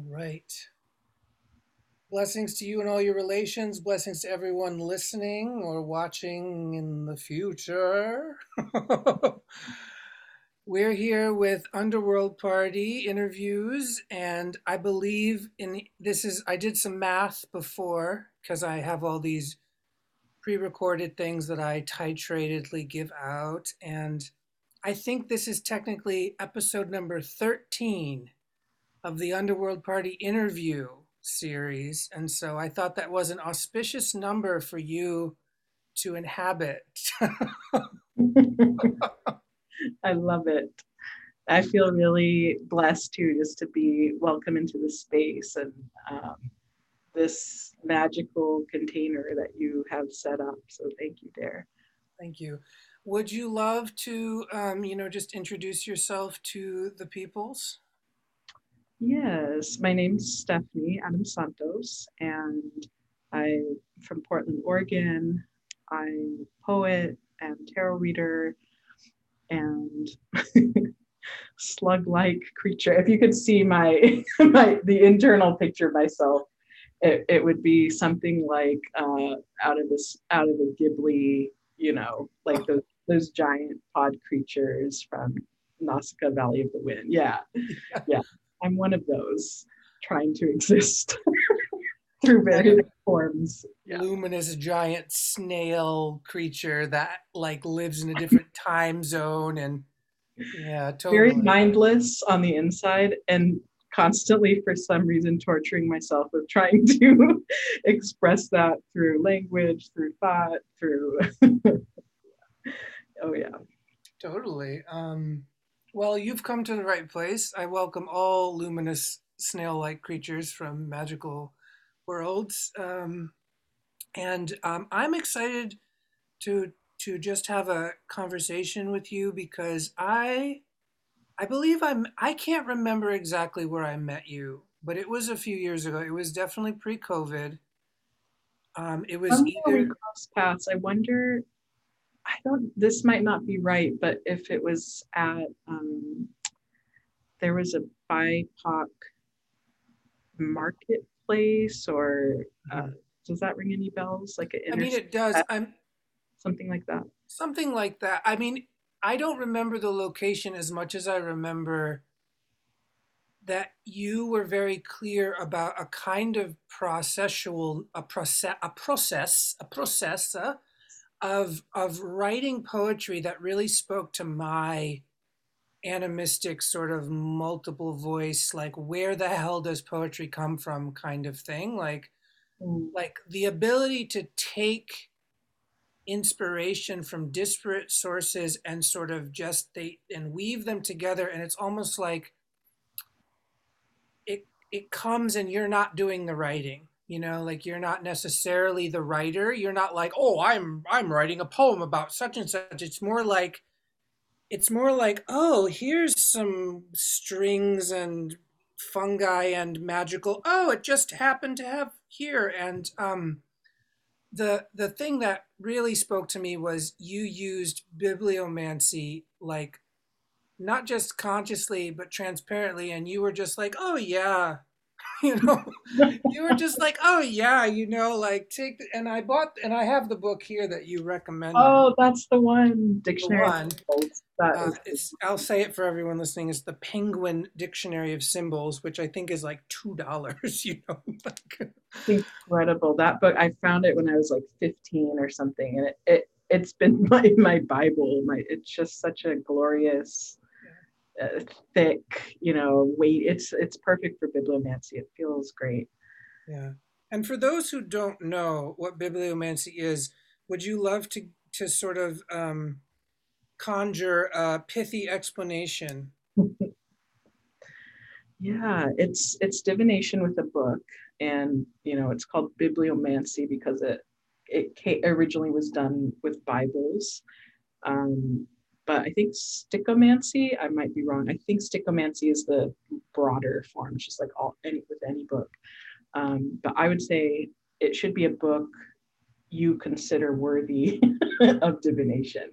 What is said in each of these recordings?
All right. Blessings to you and all your relations. Blessings to everyone listening or watching in the future. We're here with Underworld Party interviews, and I believe in this is I did some math before because I have all these pre-recorded things that I titratedly give out, and I think this is technically episode number 13 of the Underworld Party interview series. And so I thought that was an auspicious number for you to inhabit. I love it. I feel really blessed too, just to be welcome into the space and um, this magical container that you have set up. So thank you, Dare. Thank you. Would you love to, um, you know, just introduce yourself to the peoples? Yes, my name's Stephanie Adams Santos, and I'm from Portland, Oregon. I'm a poet and tarot reader and slug-like creature. If you could see my my the internal picture of myself, it, it would be something like uh, out of this out of a Ghibli, you know, like those those giant pod creatures from Nausicaa Valley of the Wind. Yeah, yeah. I'm one of those trying to exist through various forms. Yeah. Luminous giant snail creature that like lives in a different time zone and yeah, totally. Very mindless on the inside and constantly for some reason torturing myself with trying to express that through language, through thought, through oh yeah. Totally. Um well, you've come to the right place. I welcome all luminous snail like creatures from magical worlds. Um, and um, I'm excited to to just have a conversation with you because I I believe I'm I can't remember exactly where I met you, but it was a few years ago. It was definitely pre-COVID. Um, it was either cross paths. I wonder I don't, this might not be right, but if it was at, um, there was a BIPOC marketplace or uh, mm-hmm. does that ring any bells? Like an I mean, it does. I'm something like that. Something like that. I mean, I don't remember the location as much as I remember that you were very clear about a kind of processual, a process, a process, a process, uh, of of writing poetry that really spoke to my animistic sort of multiple voice like where the hell does poetry come from kind of thing like mm. like the ability to take inspiration from disparate sources and sort of just they and weave them together and it's almost like it it comes and you're not doing the writing you know like you're not necessarily the writer. You're not like oh i'm i'm writing a poem about such and such. It's more like it's more like oh here's some strings and fungi and magical oh it just happened to have here. And um the the thing that really spoke to me was you used bibliomancy like not just consciously but transparently and you were just like oh yeah you know? You were just like oh yeah you know like take the, and i bought and i have the book here that you recommend. Oh that's the one dictionary the one. Uh, i'll say it for everyone listening it's the penguin dictionary of symbols which i think is like two dollars you know incredible. That book i found it when i was like 15 or something and it, it it's been my my bible my it's just such a glorious uh, thick, you know, weight. It's it's perfect for bibliomancy. It feels great. Yeah. And for those who don't know what bibliomancy is, would you love to to sort of um, conjure a pithy explanation? yeah, it's it's divination with a book, and you know it's called bibliomancy because it it originally was done with Bibles. Um, but I think stichomancy, I might be wrong. I think stichomancy is the broader form, just like all any with any book. Um, but I would say it should be a book you consider worthy of divination.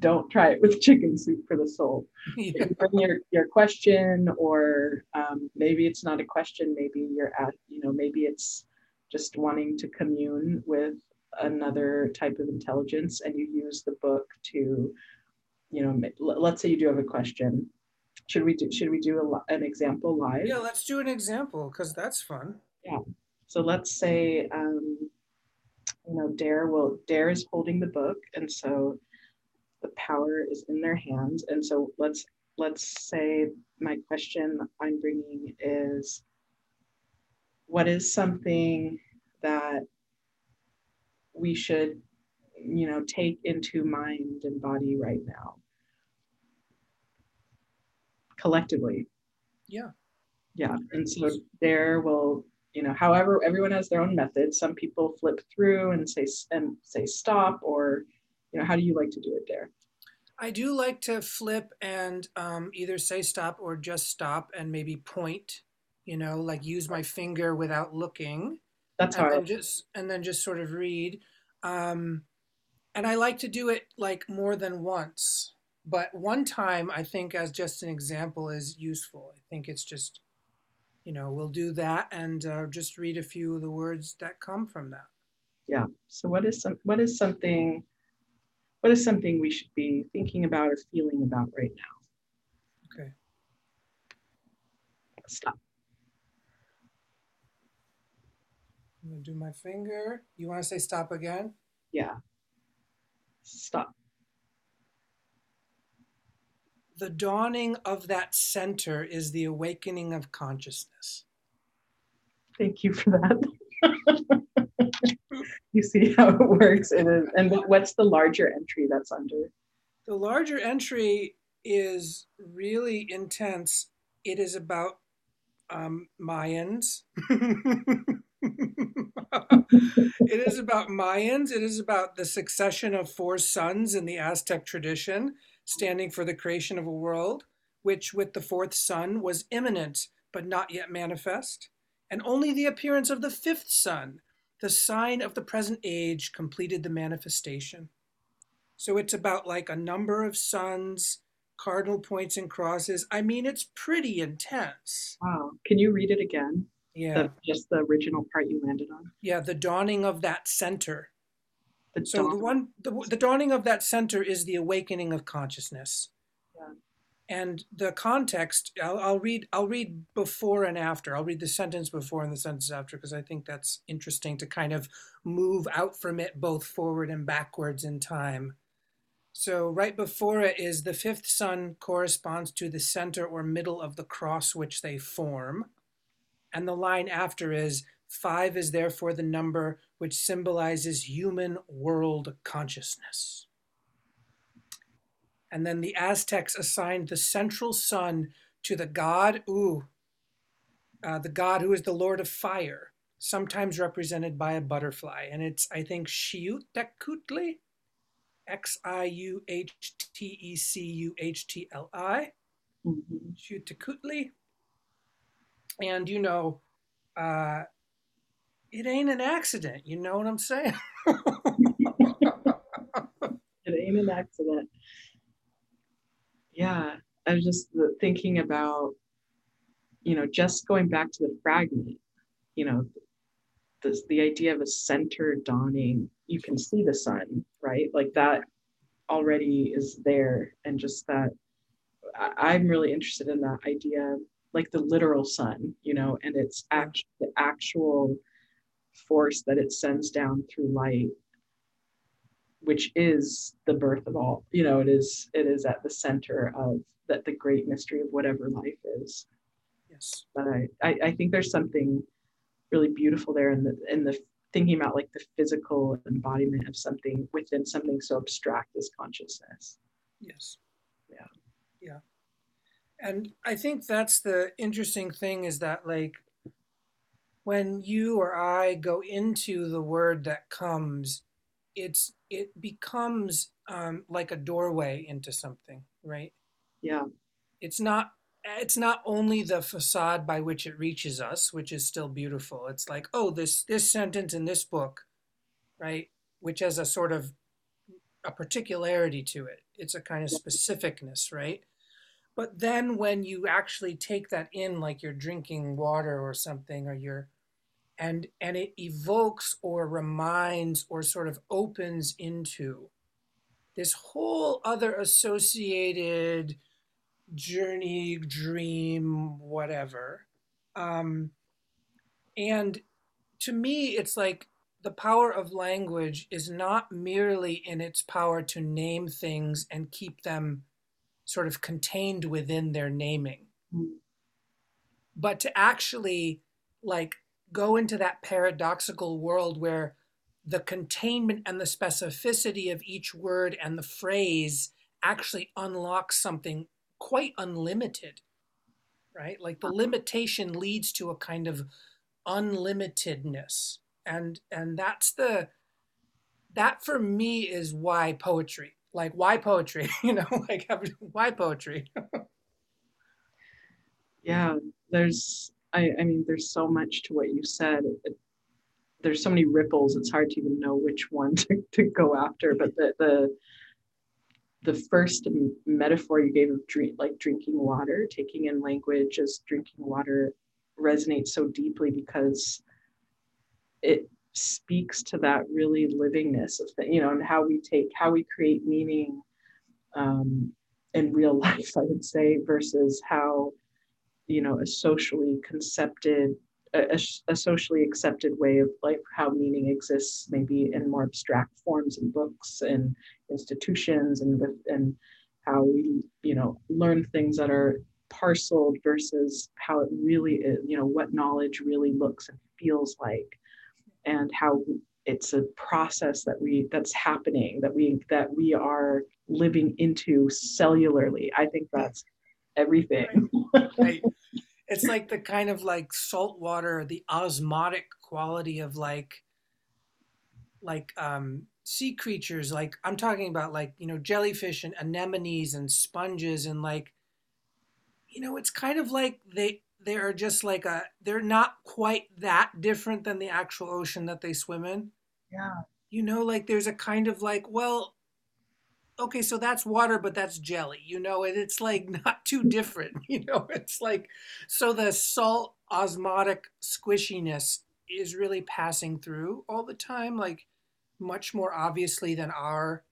don't try it with chicken soup for the soul. Yeah. Bring your, your question, or um, maybe it's not a question, maybe you're at, you know, maybe it's just wanting to commune with another type of intelligence and you use the book to, you know, let's say you do have a question. Should we do, should we do a, an example live? Yeah, let's do an example because that's fun. Yeah. So let's say, um, you know, Dare will, Dare is holding the book, and so the power is in their hands. And so let's let's say my question I'm bringing is, what is something that we should, you know, take into mind and body right now, collectively? Yeah. Yeah, and so there will, you know, however, everyone has their own method. Some people flip through and say and say stop, or, you know, how do you like to do it there? I do like to flip and um, either say stop or just stop and maybe point, you know, like use my finger without looking That's and then just and then just sort of read. Um, and I like to do it like more than once. But one time, I think, as just an example, is useful. I think it's just, you know, we'll do that and uh, just read a few of the words that come from that. yeah. So what is some what is something what is something we should be thinking about or feeling about right now? Okay. Stop. I'm gonna do my finger. You want to say stop again? Yeah. Stop. The dawning of that center is the awakening of consciousness. Thank you for that. you see how it works. It is, and what's the larger entry that's under? The larger entry is really intense. It is about um, Mayans. it is about Mayans. It is about the succession of four suns in the Aztec tradition, standing for the creation of a world, which, with the fourth sun, was imminent but not yet manifest. And only the appearance of the fifth sun, the sign of the present age, completed the manifestation. So it's about like a number of suns, cardinal points and crosses. I mean, it's pretty intense. Wow. Can you read it again? Yeah. The, just the original part you landed on. Yeah, the dawning of that center. The So the one the, the dawning of that center is the awakening of consciousness. Yeah. And the context, I'll, I'll read I'll read before and after. I'll read the sentence before and the sentence after because I think that's interesting to kind of move out from it both forward and backwards in time. So right before it is the fifth sun corresponds to the center or middle of the cross which they form. And the line after is five is therefore the number which symbolizes human world consciousness. And then the Aztecs assigned the central sun to the god, ooh, uh, the god who is the lord of fire, sometimes represented by a butterfly. And it's, I think, Xiuhtecuhtli, X I U H T E C U H T L I. Mhm. Xiuhtecuhtli. And you know, uh, it ain't an accident. You know what I'm saying? It ain't an accident. Yeah, I was just thinking about, you know, just going back to the fragment, you know, this, the idea of a center dawning, you can see the sun, right? Like that already is there. And just that, I, I'm really interested in that idea, like the literal sun, you know, and it's act, the actual force that it sends down through light which is the birth of all you know it is it is at the center of that the great mystery of whatever life is yes. but I, I i think there's something really beautiful there in the in the thinking about like the physical embodiment of something within something so abstract as consciousness Yes. Yeah. Yeah. And I think that's the interesting thing is that, like, when you or I go into the word that comes, it's it becomes um, like a doorway into something, right? yeah It's not it's not only the facade by which it reaches us, which is still beautiful. It's like, oh, this this sentence in this book, right, which has a sort of a particularity to it. it's a kind of specificness, right? But then when you actually take that in, like you're drinking water or something, or you're and and it evokes or reminds or sort of opens into this whole other associated journey, dream, whatever. Um, and to me, it's like the power of language is not merely in its power to name things and keep them sort of contained within their naming, mm. but to actually like go into that paradoxical world where the containment and the specificity of each word and the phrase actually unlocks something quite unlimited, right? Like the limitation leads to a kind of unlimitedness. And and that's the that for me is why poetry. Like why poetry? you know, like why poetry? yeah, there's I, I mean there's so much to what you said. It, there's so many ripples it's hard to even know which one to, to go after but the the the first metaphor you gave of drink, like drinking water taking in language as drinking water resonates so deeply because it speaks to that really livingness of the, you know and how we take how we create meaning um, in real life i would say versus how you know a socially concepted a, a, socially accepted way of like how meaning exists maybe in more abstract forms in books and institutions and with and how we you know learn things that are parceled versus how it really is you know what knowledge really looks and feels like and how it's a process that we that's happening that we that we are living into cellularly. I think that's everything. Right. Right. It's like the kind of like salt water, the osmotic quality of like like um sea creatures. Like i'm talking about like you know jellyfish and anemones and sponges and like you know it's kind of like they they are just like a they're not quite that different than the actual ocean that they swim in yeah you know like there's a kind of like well okay, so that's water, but that's jelly, you know, and it's like not too different, you know, it's like, so the salt osmotic squishiness is really passing through all the time, like much more obviously than our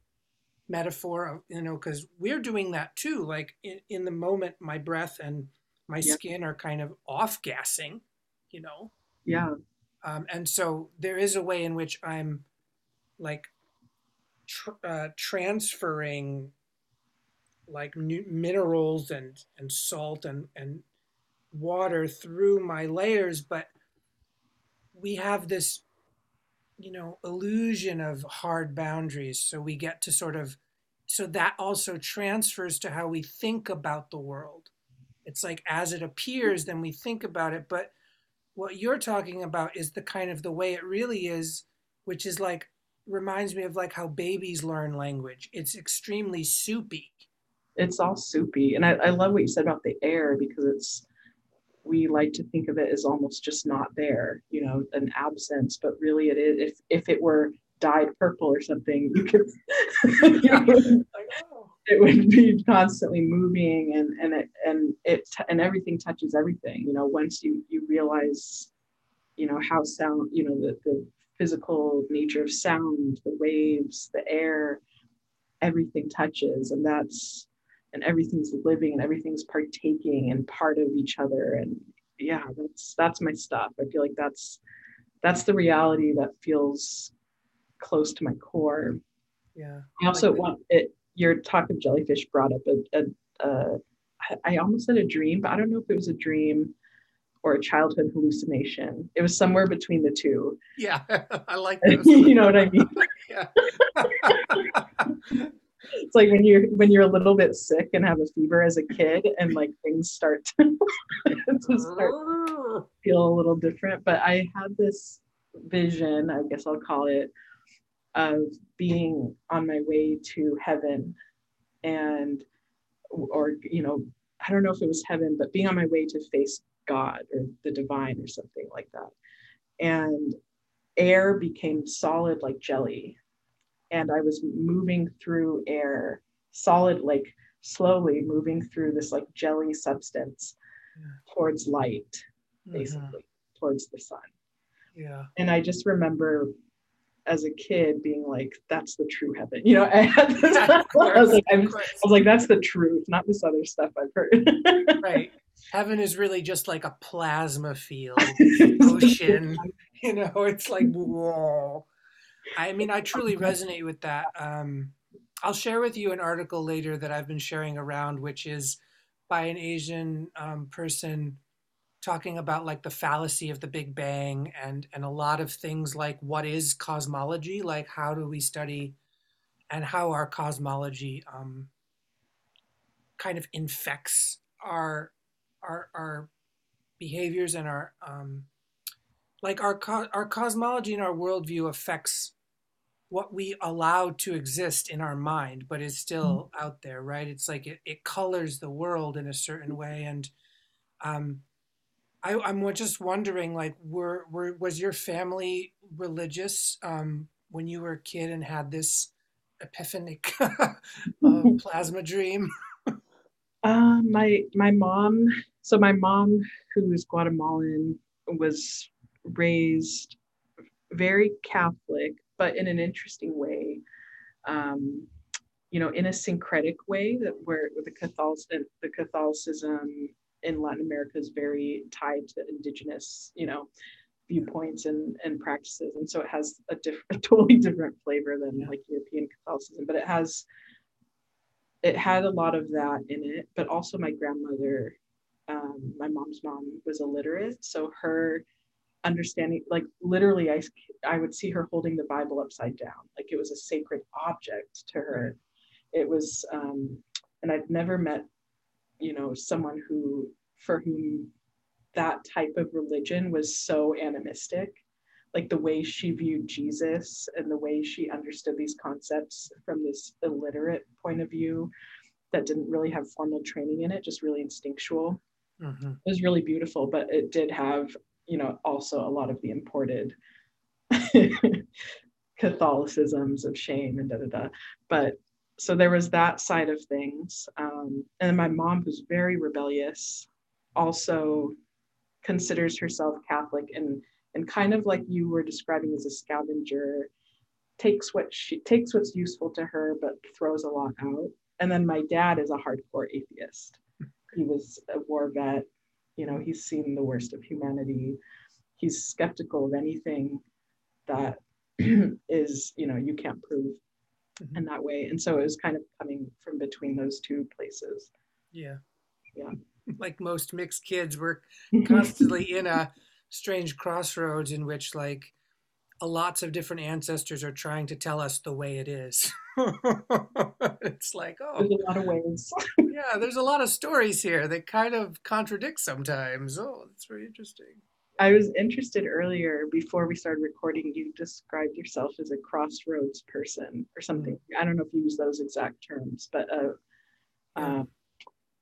metaphor of, you know, because we're doing that too. Like in, in the moment, my breath and my skin are kind of off gassing, you know? Yeah. Um, and so there is a way in which I'm like tr- uh, transferring like minerals and and salt and and water through my layers but we have this you know illusion of hard boundaries so we get to sort of so that also transfers to how we think about the world it's like as it hmm. appears then we think about it but what you're talking about is the kind of the way it really is which is like reminds me of like how babies learn language. It's extremely soupy. It's all soupy. And I, I love what you said about the air because it's we like to think of it as almost just not there, you know, an absence, but really it is if if it were dyed purple or something, you could it would be constantly moving and and it and it and everything touches everything. You know, once you you realize, you know, how sound, you know, the the physical nature of sound, the waves, the air, everything touches. And that's, and everything's living and everything's partaking and part of each other. And yeah, that's, that's my stuff. I feel like that's, that's the reality that feels close to my core. Yeah. I also like want it, your talk of jellyfish brought up a, a, a I almost said a dream, but I don't know if it was a dream or a childhood hallucination. It was somewhere between the two. Yeah, I like that. you know what I mean? yeah. it's like when you're when you're a little bit sick and have a fever as a kid and like things start to, to start feel a little different. But I had this vision, I guess I'll call it, of being on my way to heaven and or you know I don't know if it was heaven, but being on my way to face God or the divine or something like that. And air became solid like jelly. And I was moving through air solid like slowly moving through this like jelly substance Yeah. towards light Mhm. basically towards the sun Yeah. and i just remember as a kid being like that's the true heaven you know I, had this, I was like I'm, I was like that's the truth not this other stuff i've heard right. Heaven is really just like a plasma field, ocean. You know, it's like whoa. I mean, I truly resonate with that. Um, I'll share with you an article later that I've been sharing around, which is by an Asian um, person talking about like the fallacy of the Big Bang and and a lot of things like what is cosmology, like how do we study, and how our cosmology um, kind of infects our our our behaviors and our um, like our co- our cosmology and our worldview affects what we allow to exist in our mind, but is still out there, right? It's like it, it colors the world in a certain way, and um, I, I'm just wondering, like, were were was your family religious um, when you were a kid and had this epiphanic uh, plasma dream? Uh, my my mom. So my mom, who's Guatemalan, was raised very Catholic, but in an interesting way. Um, you know, in a syncretic way that where the Catholic the Catholicism in Latin America is very tied to indigenous, you know, viewpoints and and practices, and so it has a different, totally different flavor than like European Catholicism, but it has it had a lot of that in it, but also my grandmother, um, my mom's mom was illiterate. So her understanding, like literally, I, I would see her holding the Bible upside down, like it was a sacred object to her. It was, um, and I've never met, you know, someone who, for whom that type of religion was so animistic like the way she viewed Jesus and the way she understood these concepts from this illiterate point of view that didn't really have formal training in it, just really instinctual. hmm It was really beautiful, but it did have, you know, also a lot of the imported Catholicisms of shame and da da da. But so there was that side of things. Um, and my mom, who's very rebellious, also considers herself Catholic and and kind of like you were describing as a scavenger, takes what she takes what's useful to her, but throws a lot out. And then my dad is a hardcore atheist. He was a war vet. You know, he's seen the worst of humanity. He's skeptical of anything that is, you know, you can't prove Mhm. in that way. And so it was kind of coming from between those two places. Yeah. Yeah. Like most mixed kids, we're constantly in a strange crossroads in which like a lots of different ancestors are trying to tell us the way it is. it's like, oh, There's a lot of ways. yeah, there's a lot of stories here that kind of contradict sometimes. Oh, that's very interesting. I was interested earlier before we started recording. You described yourself as a crossroads person or something. I don't know if you use those exact terms, but uh, Yeah. uh,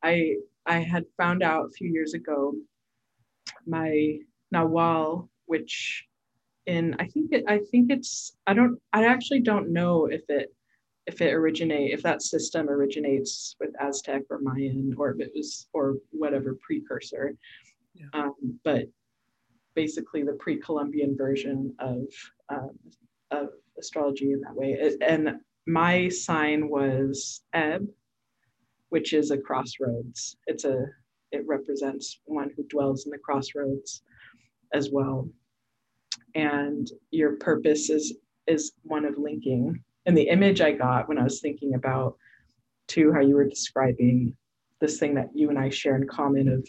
I I had found out a few years ago my Nawal, which in I think it I think it's I don't I actually don't know if it if it originate if that system originates with Aztec or Mayan or if it was or whatever precursor. Yeah. Um, but basically the pre-Columbian version of um, of astrology in that way. It- and my sign was Eb, which is a crossroads. It's a it represents one who dwells in the crossroads as well. And your purpose is is one of linking. And the image I got when I was thinking about to how you were describing this thing that you and I share in common of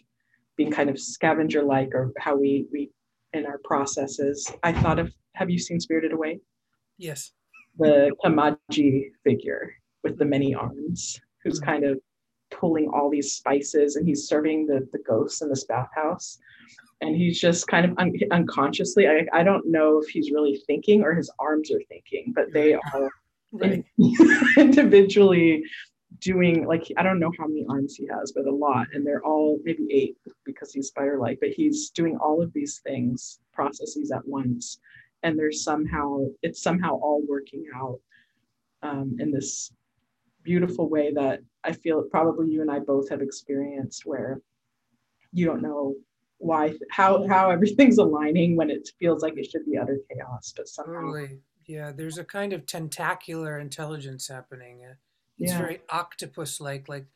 being kind of scavenger like or how we we in our processes. I thought of have you seen Spirited Away? Yes. The Kamaji figure with the many arms, who's Mhm. kind of pulling all these spices and he's serving the, the ghosts in this bathhouse. And he's just kind of un- unconsciously, I, I don't know if he's really thinking or his arms are thinking, but they are Right. individually doing like I don't know how many arms he has, but a lot, and they're all maybe eight because he's spider-like. But he's doing all of these things, processes at once, and there's somehow it's somehow all working out um, in this beautiful way that I feel probably you and I both have experienced where you don't know why how how everything's aligning when it feels like it should be utter chaos but somehow. Yeah, there's a kind of tentacular intelligence happening. It's yeah very octopus-like. Like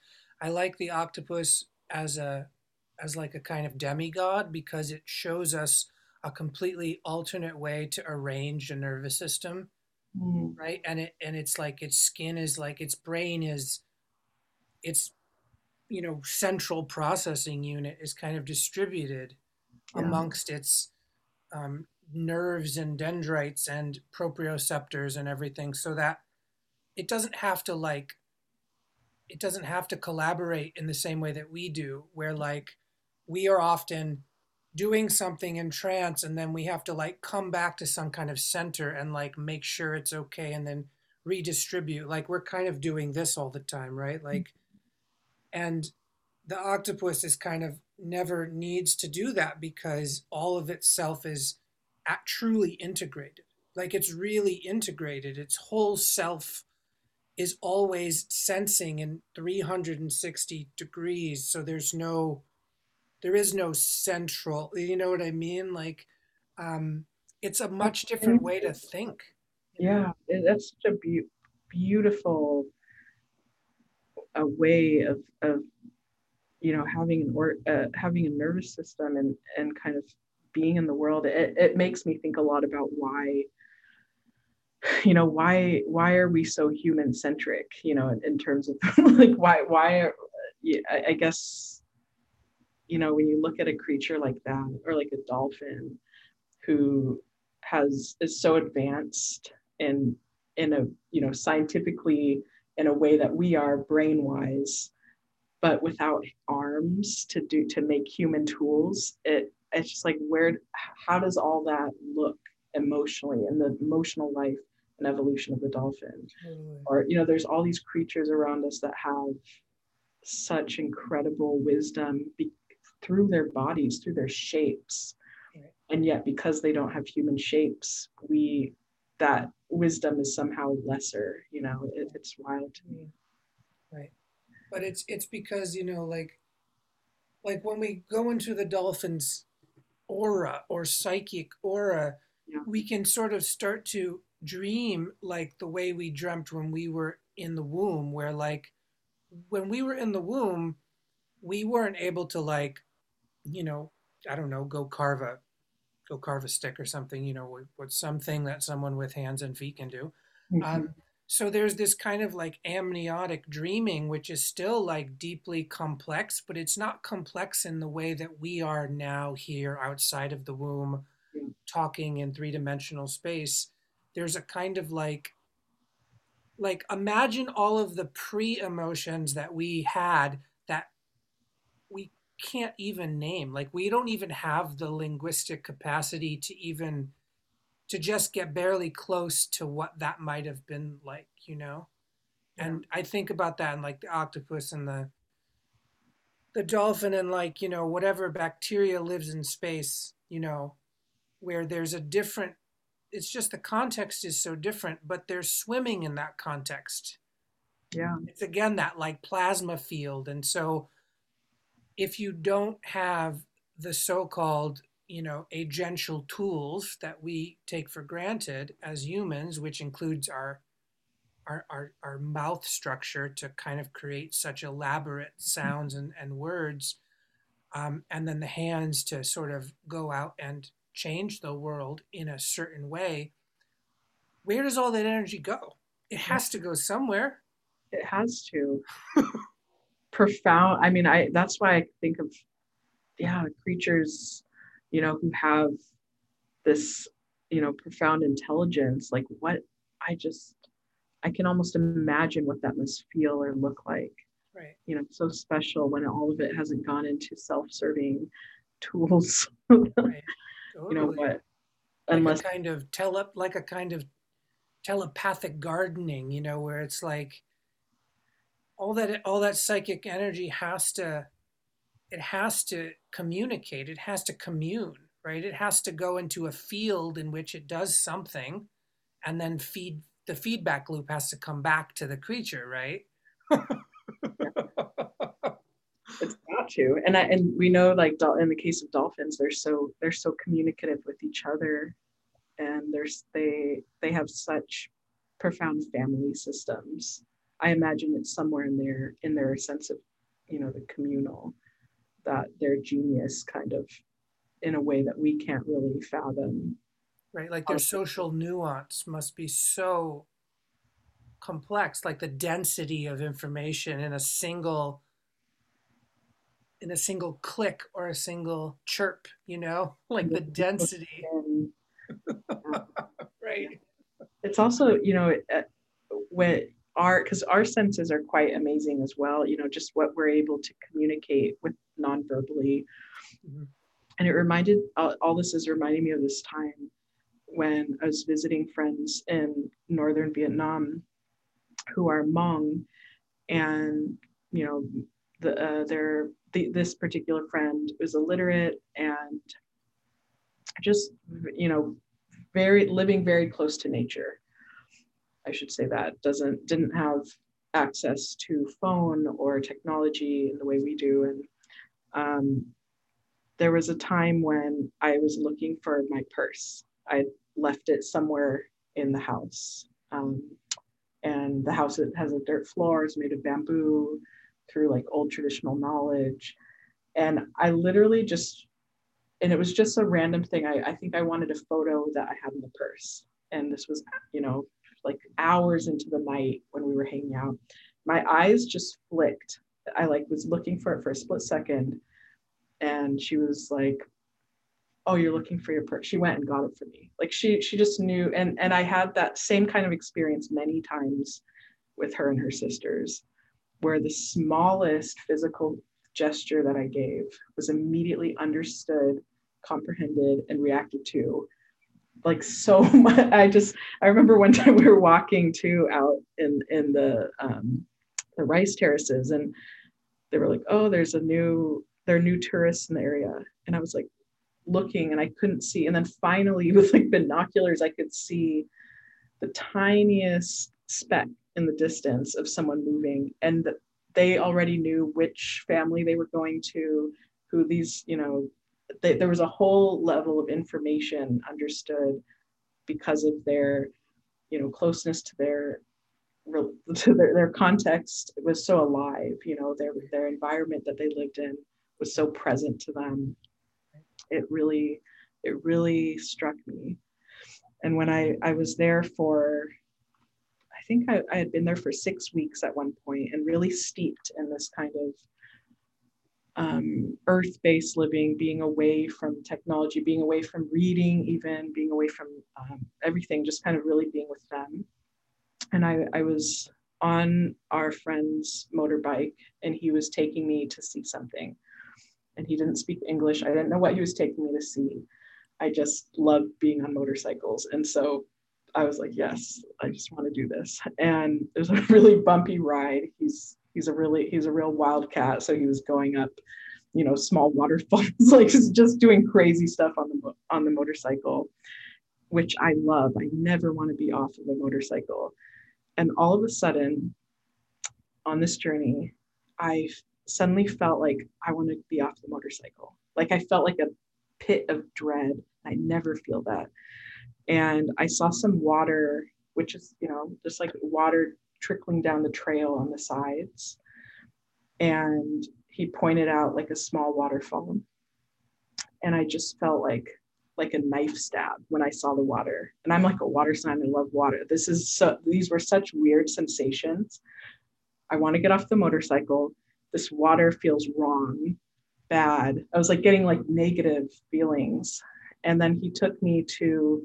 I like the octopus as a as like a kind of demigod because it shows us a completely alternate way to arrange a nervous system, Mm, right? And it and it's like its skin is like its brain is its you know central processing unit is kind of distributed yeah amongst its um, nerves and dendrites and proprioceptors and everything so that it doesn't have to like it doesn't have to collaborate in the same way that we do where like we are often doing something in trance and then we have to like come back to some kind of center and like make sure it's okay and then redistribute like we're kind of doing this all the time right mm-hmm. like and the octopus is kind of never needs to do that because all of itself is at truly integrated. Like it's really integrated. Its whole self is always sensing in 360 degrees. So there's no, there is no central, you know what I mean? Like, um, it's a much different way to think, know? yeah it- that's such a be- beautiful a way of of you know having an or uh, having a nervous system and and kind of being in the world it, it makes me think a lot about why you know why why are we so human centric you know in, in terms of like why why are, I, I guess you know when you look at a creature like that or like a dolphin who has is so advanced in in a you know scientifically in a way that we are brain wise but without arms to do to make human tools it it's just like where how does all that look emotionally and the emotional life and evolution of the dolphin Totally. or you know there's all these creatures around us that have such incredible wisdom be- through their bodies through their shapes Right. and yet because they don't have human shapes we that wisdom is somehow lesser you know it, it's wild to me mm-hmm. Right. But it's it's because, you know, like like when we go into the dolphin's aura or psychic aura, Yeah. we can sort of start to dream like the way we dreamt when we were in the womb, where like when we were in the womb, we weren't able to like, you know, I don't know, go carve a go carve a stick or something, you know, with something that someone with hands and feet can do. Mhm. Um, so there's this kind of like amniotic dreaming, which is still like deeply complex, but it's not complex in the way that we are now here outside of the womb, talking in three dimensional space. There's a kind of like, like imagine all of the pre emotions that we had that we can't even name. Like we don't even have the linguistic capacity to even to just get barely close to what that might have been like, you know? Yeah. And I think about that and like the octopus and the the dolphin and like, you know, whatever bacteria lives in space, you know, where there's a different it's just the context is so different, but they're swimming in that context. yeah It's again that like plasma field. And so if you don't have the so-called you know agential tools that we take for granted as humans which includes our our, our, our mouth structure to kind of create such elaborate sounds and, and words um, and then the hands to sort of go out and change the world in a certain way where does all that energy go? It mm-hmm. has to go somewhere. It has to. Profound i mean i that's why i think of yeah creatures you know who have this you know profound intelligence like what i just i can almost imagine what that must feel or look like. Right. You know so special when all of it hasn't gone into self-serving tools. Right you know totally. what? Like unless a kind of tele like a kind of telepathic gardening you know where it's like all that all that psychic energy has to it has to communicate it has to commune right? It has to go into a field in which it does something and then feed the feedback loop has to come back to the creature right to and I, and we know like in the case of dolphins they're so they're so communicative with each other. And there's they they have such profound family systems. I imagine it's somewhere in their in their sense of you know the communal that their genius kind of in a way that we can't really fathom. Right like their social nuance must be so complex like the density of information in a single in a single click or a single chirp you know like the density. Right. It's also you know uh, when our because our senses are quite amazing as well you know just what we're able to communicate with non-verbally. Mm-hmm. and it reminded all, all this is reminding me of this time when i was visiting friends in northern vietnam who are Hmong, and you know, the uh, their the, this particular friend was illiterate and just you know, very living very close to nature. I should say that doesn't didn't have access to phone or technology in the way we do, and um, there was a time when I was looking for my purse. I left it somewhere in the house. Um, and the house has a dirt floor is made of bamboo through like old traditional knowledge. And i literally just and it was just a random thing. I, I think i wanted a photo that i had in the purse. And this was you know like hours into the night when we were hanging out. My eyes just flicked. I like was looking for it for a split second. And she was like oh you're looking for your purse. She went and got it for me. Like she she just knew. And and i had that same kind of experience many times with her and her sisters where the smallest physical gesture that i gave was immediately understood comprehended and reacted to like so much i just i remember one time we were walking too out in in the um the rice terraces and they were like oh there's a new there are new tourists in the area and i was like looking and I couldn't see. And then finally, with like binoculars, I could see the tiniest speck in the distance of someone moving. And they already knew which family they were going to, who these, you know, they, there was a whole level of information understood because of their, you know, closeness to their to their, their context it was so alive you know their their environment that they lived in was so present to them it really it really struck me and when i i was there for think i, I had been there for six weeks at one point and really steeped in this kind of um, earth-based living being away from technology being away from reading even being away from um, everything just kind of really being with them and I, I was on our friend's motorbike and he was taking me to see something and he didn't speak English. I didn't know what he was taking me to see. I just loved being on motorcycles. And so I was like, yes, I just want to do this. And it was a really bumpy ride. He's he's a really he's a real wildcat. So he was going up, you know, small waterfalls, like just doing crazy stuff on the on the motorcycle, which I love. I never want to be off of a motorcycle. And all of a sudden, on this journey, I suddenly felt like I want to be off the motorcycle. Like I felt like a pit of dread. I never feel that. And I saw some water, which is, you know, just like water trickling down the trail on the sides. And he pointed out like a small waterfall. And I just felt like like a knife stab when I saw the water. And I'm like a water sign. I love water. This is so these were such weird sensations. I want to get off the motorcycle this water feels wrong, bad. I was like getting like negative feelings. And then he took me to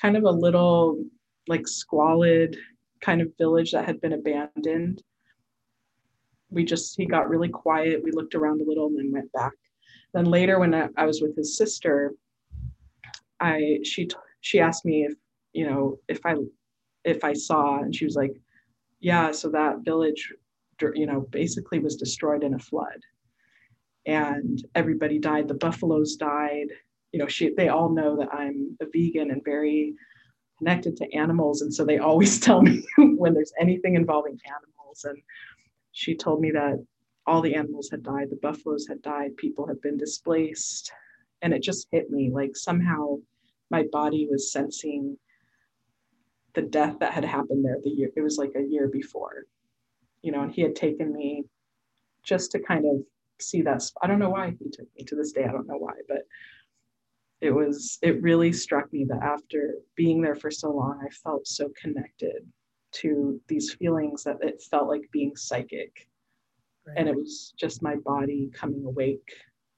kind of a little like squalid kind of village that had been abandoned. We just, he got really quiet. We looked around a little and then went back. Then later, when I, I was with his sister, I, she, she asked me if, you know, if I, if I saw, and she was like, yeah, so that village you know, basically was destroyed in a flood. And everybody died. The buffaloes died. You know, she, they all know that I'm a vegan and very connected to animals. And so they always tell me when there's anything involving animals. And she told me that all the animals had died, the buffaloes had died, people had been displaced. And it just hit me like somehow my body was sensing the death that had happened there the year it was like a year before you know and he had taken me just to kind of see that i don't know why he took me to this day i don't know why but it was it really struck me that after being there for so long i felt so connected to these feelings that it felt like being psychic. Right. and it was just my body coming awake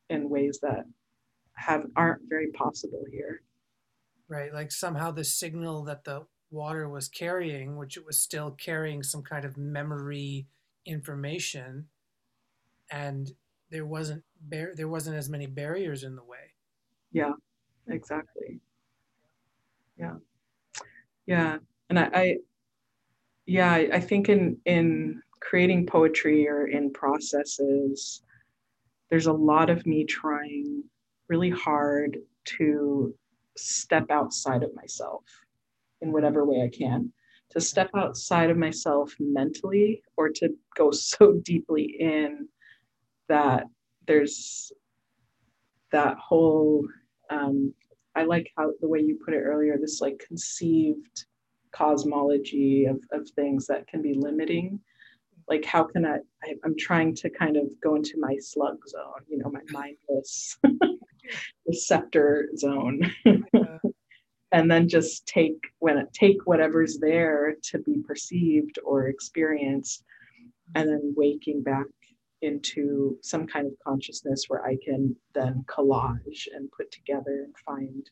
in ways that have aren't very possible here. Right like somehow the signal that the water was carrying which it was still carrying some kind of memory information and there wasn't bar- there wasn't as many barriers in the way. Yeah exactly. Yeah. Yeah. And i, I yeah I, I think in in creating poetry or in processes there's a lot of me trying really hard to step outside of myself in whatever way I can, to step outside of myself mentally or to go so deeply in that there's that whole, um, I like how the way you put it earlier, this like conceived cosmology of, of things that can be limiting. Like how can I, I am trying to kind of go into my slug zone you know my mindless receptor zone. And then just take when take whatever's there to be perceived or experienced and then waking back into some kind of consciousness where i can then collage and put together and find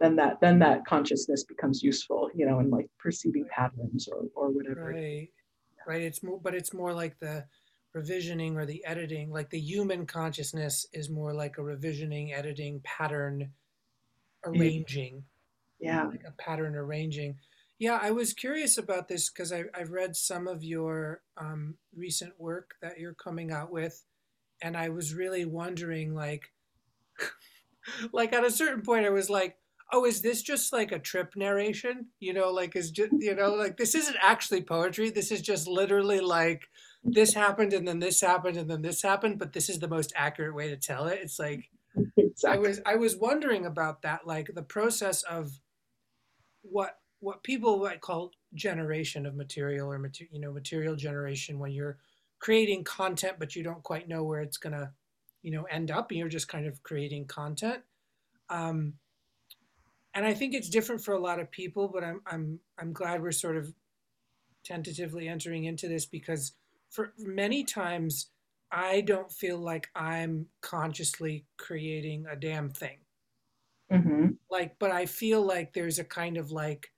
then that then that consciousness becomes useful you know in like perceiving patterns or or whatever. Right. Right. It's more but it's more like the revisioning or the editing like the human consciousness is more like a revisioning editing pattern arranging. Yeah. Like a pattern arranging yeah i was curious about this because i've read some of your um, recent work that you're coming out with and i was really wondering like like at a certain point i was like oh is this just like a trip narration you know like is just you know like this isn't actually poetry this is just literally like this happened and then this happened and then this happened but this is the most accurate way to tell it it's like exactly. i was i was wondering about that like the process of what what people might call generation of material or material you know material generation when you're creating content but you don't quite know where it's going to you know end up and you're just kind of creating content um, and i think it's different for a lot of people but i'm i'm i'm glad we're sort of tentatively entering into this because for many times I don't feel like I'm consciously creating a damn thing. Mm-hmm. Like, but I feel like there's a kind of like,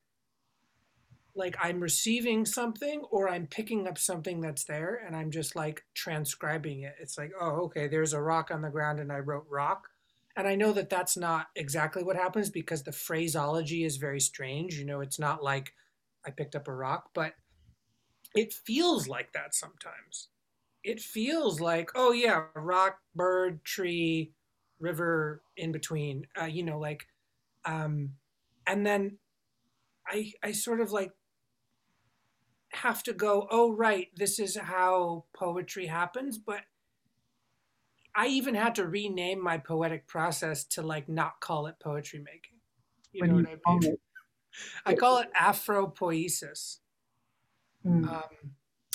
like I'm receiving something or I'm picking up something that's there and I'm just like transcribing it. It's like, oh, okay, there's a rock on the ground and I wrote rock. And I know that that's not exactly what happens because the phraseology is very strange. You know, it's not like I picked up a rock, but it feels like that sometimes. It feels like, oh yeah, rock, bird, tree, river in between. Uh, you know, like, um, and then I I sort of like have to go, oh right, this is how poetry happens, but I even had to rename my poetic process to like not call it poetry making. You know what I mean? I call it Afropoiesis mm. um,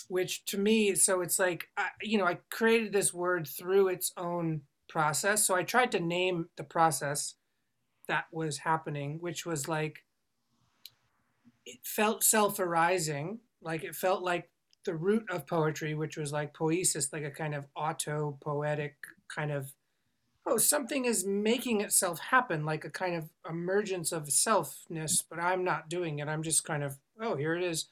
which to me, so it's like, I, you know, I created this word through its own process. So I tried to name the process that was happening, which was like, it felt self arising. Like it felt like the root of poetry, which was like poesis, like a kind of auto poetic kind of, oh, something is making itself happen, like a kind of emergence of selfness, but I'm not doing it. I'm just kind of, oh, here it is.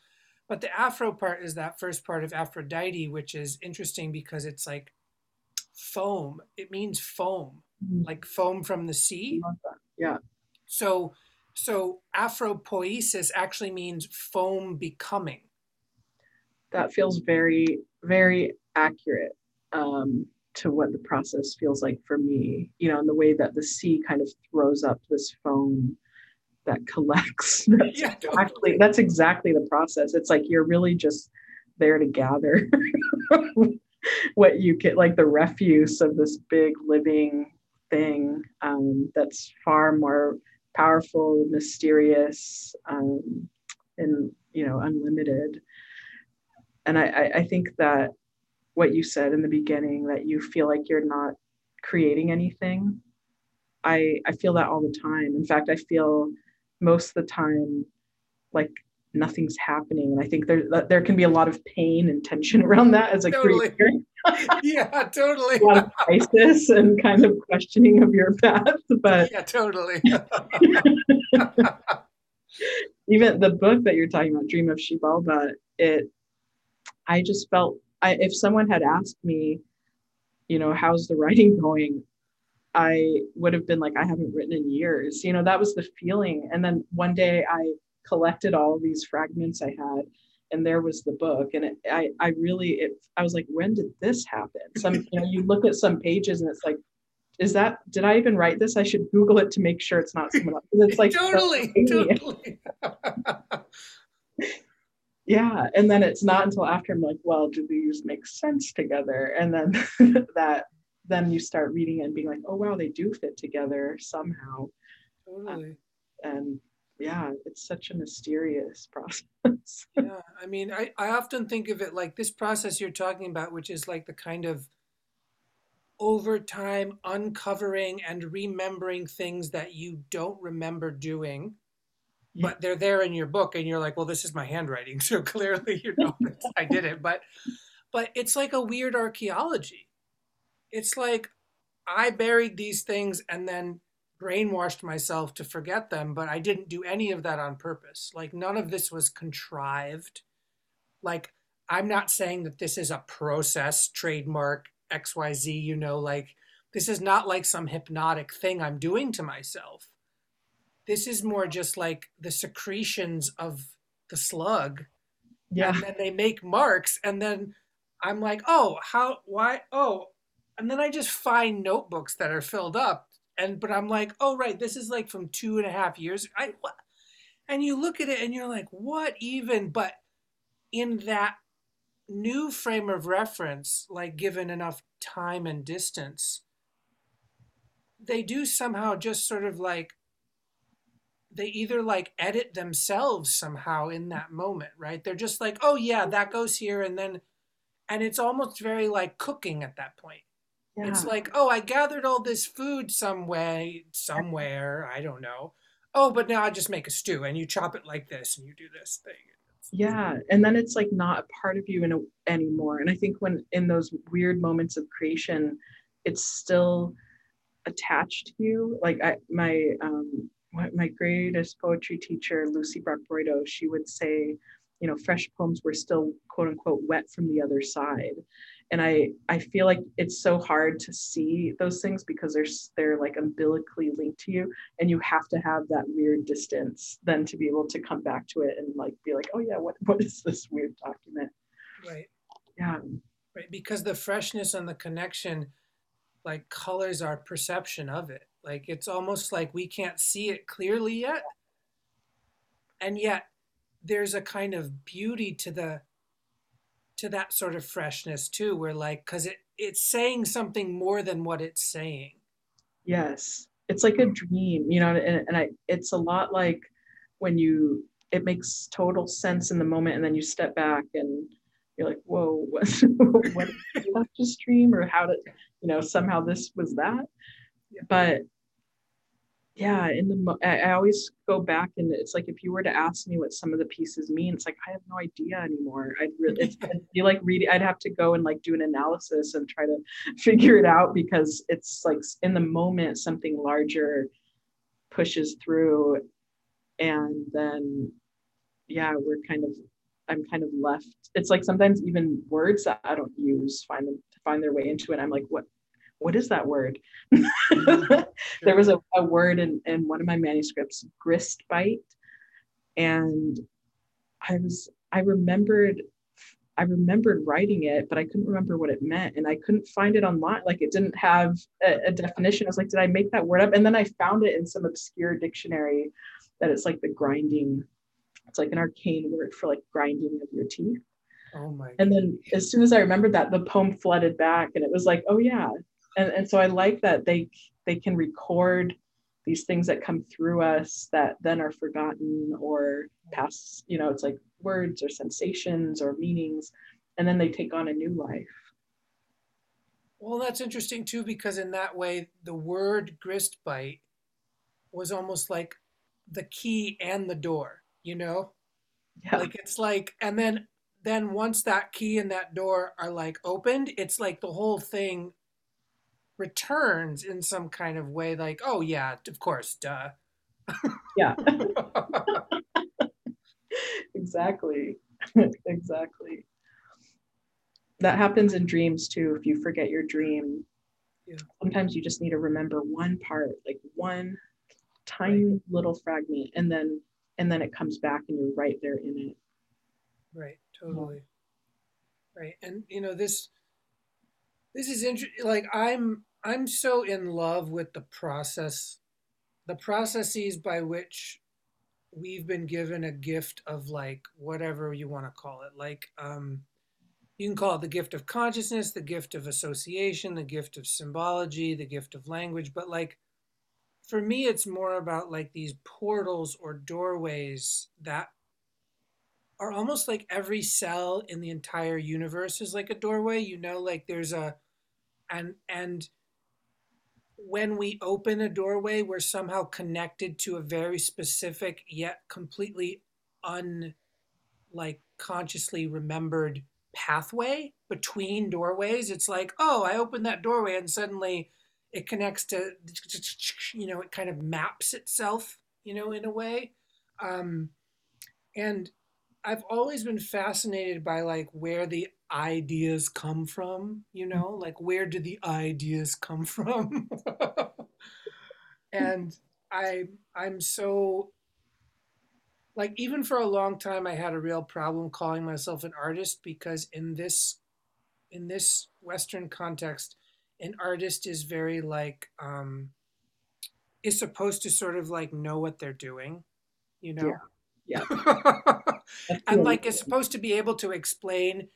But the Afro part is that first part of Aphrodite, which is interesting because it's like foam. It means foam, mm-hmm. like foam from the sea. Yeah. So, so Afropoiesis actually means foam becoming. That feels very, very accurate um, to what the process feels like for me. You know, in the way that the sea kind of throws up this foam that collects. That's yeah, exactly that's exactly the process. It's like you're really just there to gather what you get like the refuse of this big living thing um, that's far more powerful mysterious um, and you know unlimited and I, I think that what you said in the beginning that you feel like you're not creating anything i i feel that all the time. In fact i feel most of the time like nothing's happening. And i think there there can be a lot of pain and tension around that as a totally. creator. Yeah totally. A lot of crisis and kind of questioning of your path but yeah totally. Even the book that you're talking about dream of xibalba it i just felt I, if someone had asked me you know how's the writing going i would have been like i haven't written in years. You know that was the feeling. And then one day i collected all these fragments i had and there was the book. And it, i i really it i was like when did this happen? Some you know you look at some pages and it's like is that did i even write this? I should google it to make sure it's not someone else. It's like totally totally yeah and then it's not until after i'm like well do these make sense together and then that then you start reading and being like oh wow they do fit together somehow totally. Um, and yeah it's such a mysterious process yeah i mean I, I often think of it like this process you're talking about which is like the kind of over time uncovering and remembering things that you don't remember doing. But they're there in your book and you're like well this is my handwriting so clearly you know i did it but but it's like a weird archaeology it's like i buried these things and then brainwashed myself to forget them, but I didn't do any of that on purpose. Like none of this was contrived. Like I'm not saying that this is a process, trademark, XYZ, you know, like this is not like some hypnotic thing I'm doing to myself. This is more just like the secretions of the slug. Yeah. And then they make marks and then I'm like, oh, how, why, oh, and then I just find notebooks that are filled up and but I'm like, oh right, this is like from two and a half years. I what? And you look at it and you're like, what even? But in that new frame of reference, like given enough time and distance, they do somehow just sort of like they either like edit themselves somehow in that moment, right? They're just like, oh yeah, that goes here, and then, and it's almost very like cooking at that point. Yeah. It's like, oh, I gathered all this food some way, somewhere. I don't know. Oh, but now I just make a stew and you chop it like this and you do this thing. Yeah. And then it's like not a part of you in a, anymore. And I think when in those weird moments of creation, it's still attached to you. Like I, my, um, my greatest poetry teacher, Lucy Brock she would say, you know, fresh poems were still quote unquote wet from the other side and I I feel like it's so hard to see those things because they're they're like umbilically linked to you, and you have to have that weird distance then to be able to come back to it and like be like, oh yeah, what what is this weird document? Right. Yeah. Right, because the freshness and the connection, like colors our perception of it. Like it's almost like we can't see it clearly yet, and yet there's a kind of beauty to the to that sort of freshness too where like because it it's saying something more than what it's saying. Yes. It's like a dream you know and, and i it's a lot like when you it makes total sense in the moment and then you step back and you're like whoa what, what did that just dream or how did you know somehow this was that yeah. but yeah in the I, I always go back and it's like if you were to ask me what some of the pieces mean it's like i have no idea anymore. I'd really it's I'd be like reading i'd have to go and like do an analysis and try to figure it out because it's like in the moment something larger pushes through and then yeah we're kind of i'm kind of left. It's like sometimes even words that i don't use find them to find their way into it. I'm like what what is that word? Mm-hmm. there was a, a word in, in one of my manuscripts, grist bite. And I was, I remembered, I remembered writing it, but I couldn't remember what it meant. And I couldn't find it online. Like it didn't have a, a definition. I was like, did I make that word up? And then I found it in some obscure dictionary that it's like the grinding, it's like an arcane word for like grinding of your teeth. Oh my. And then as soon as I remembered that, the poem flooded back, and it was like, oh yeah. And and so I like that they they can record these things that come through us that then are forgotten or pass. You know, it's like words or sensations or meanings, and then they take on a new life. Well, that's interesting too, because in that way, the word grist bite was almost like the key and the door, you know? Yeah. Like it's like, and then then once that key and that door are like opened, it's like the whole thing returns in some kind of way, like, oh yeah, of course, duh. yeah. exactly. exactly. That happens in dreams too. If you forget your dream, Yeah. sometimes you just need to remember one part, like one tiny little fragment, and then and then it comes back and you're right there in it. Right, totally. Right. And you know, this this is interesting like I'm I'm so in love with the process the processes by which we've been given a gift of like whatever you want to call it. Like um you can call it the gift of consciousness, the gift of association, the gift of symbology, the gift of language, but like for me it's more about like these portals or doorways that are almost like every cell in the entire universe is like a doorway you know like there's a and and when we open a doorway we're somehow connected to a very specific yet completely un like consciously remembered pathway between doorways. It's like oh i opened that doorway and suddenly it connects to you know it kind of maps itself you know in a way. Um, and i've always been fascinated by like where the ideas come from you know? Like where do the ideas come from? And i i'm so like even for a long time i had a real problem calling myself an artist because in this in this western context an artist is very like um is supposed to sort of like know what they're doing you know? Yeah. and like is supposed to be able to explain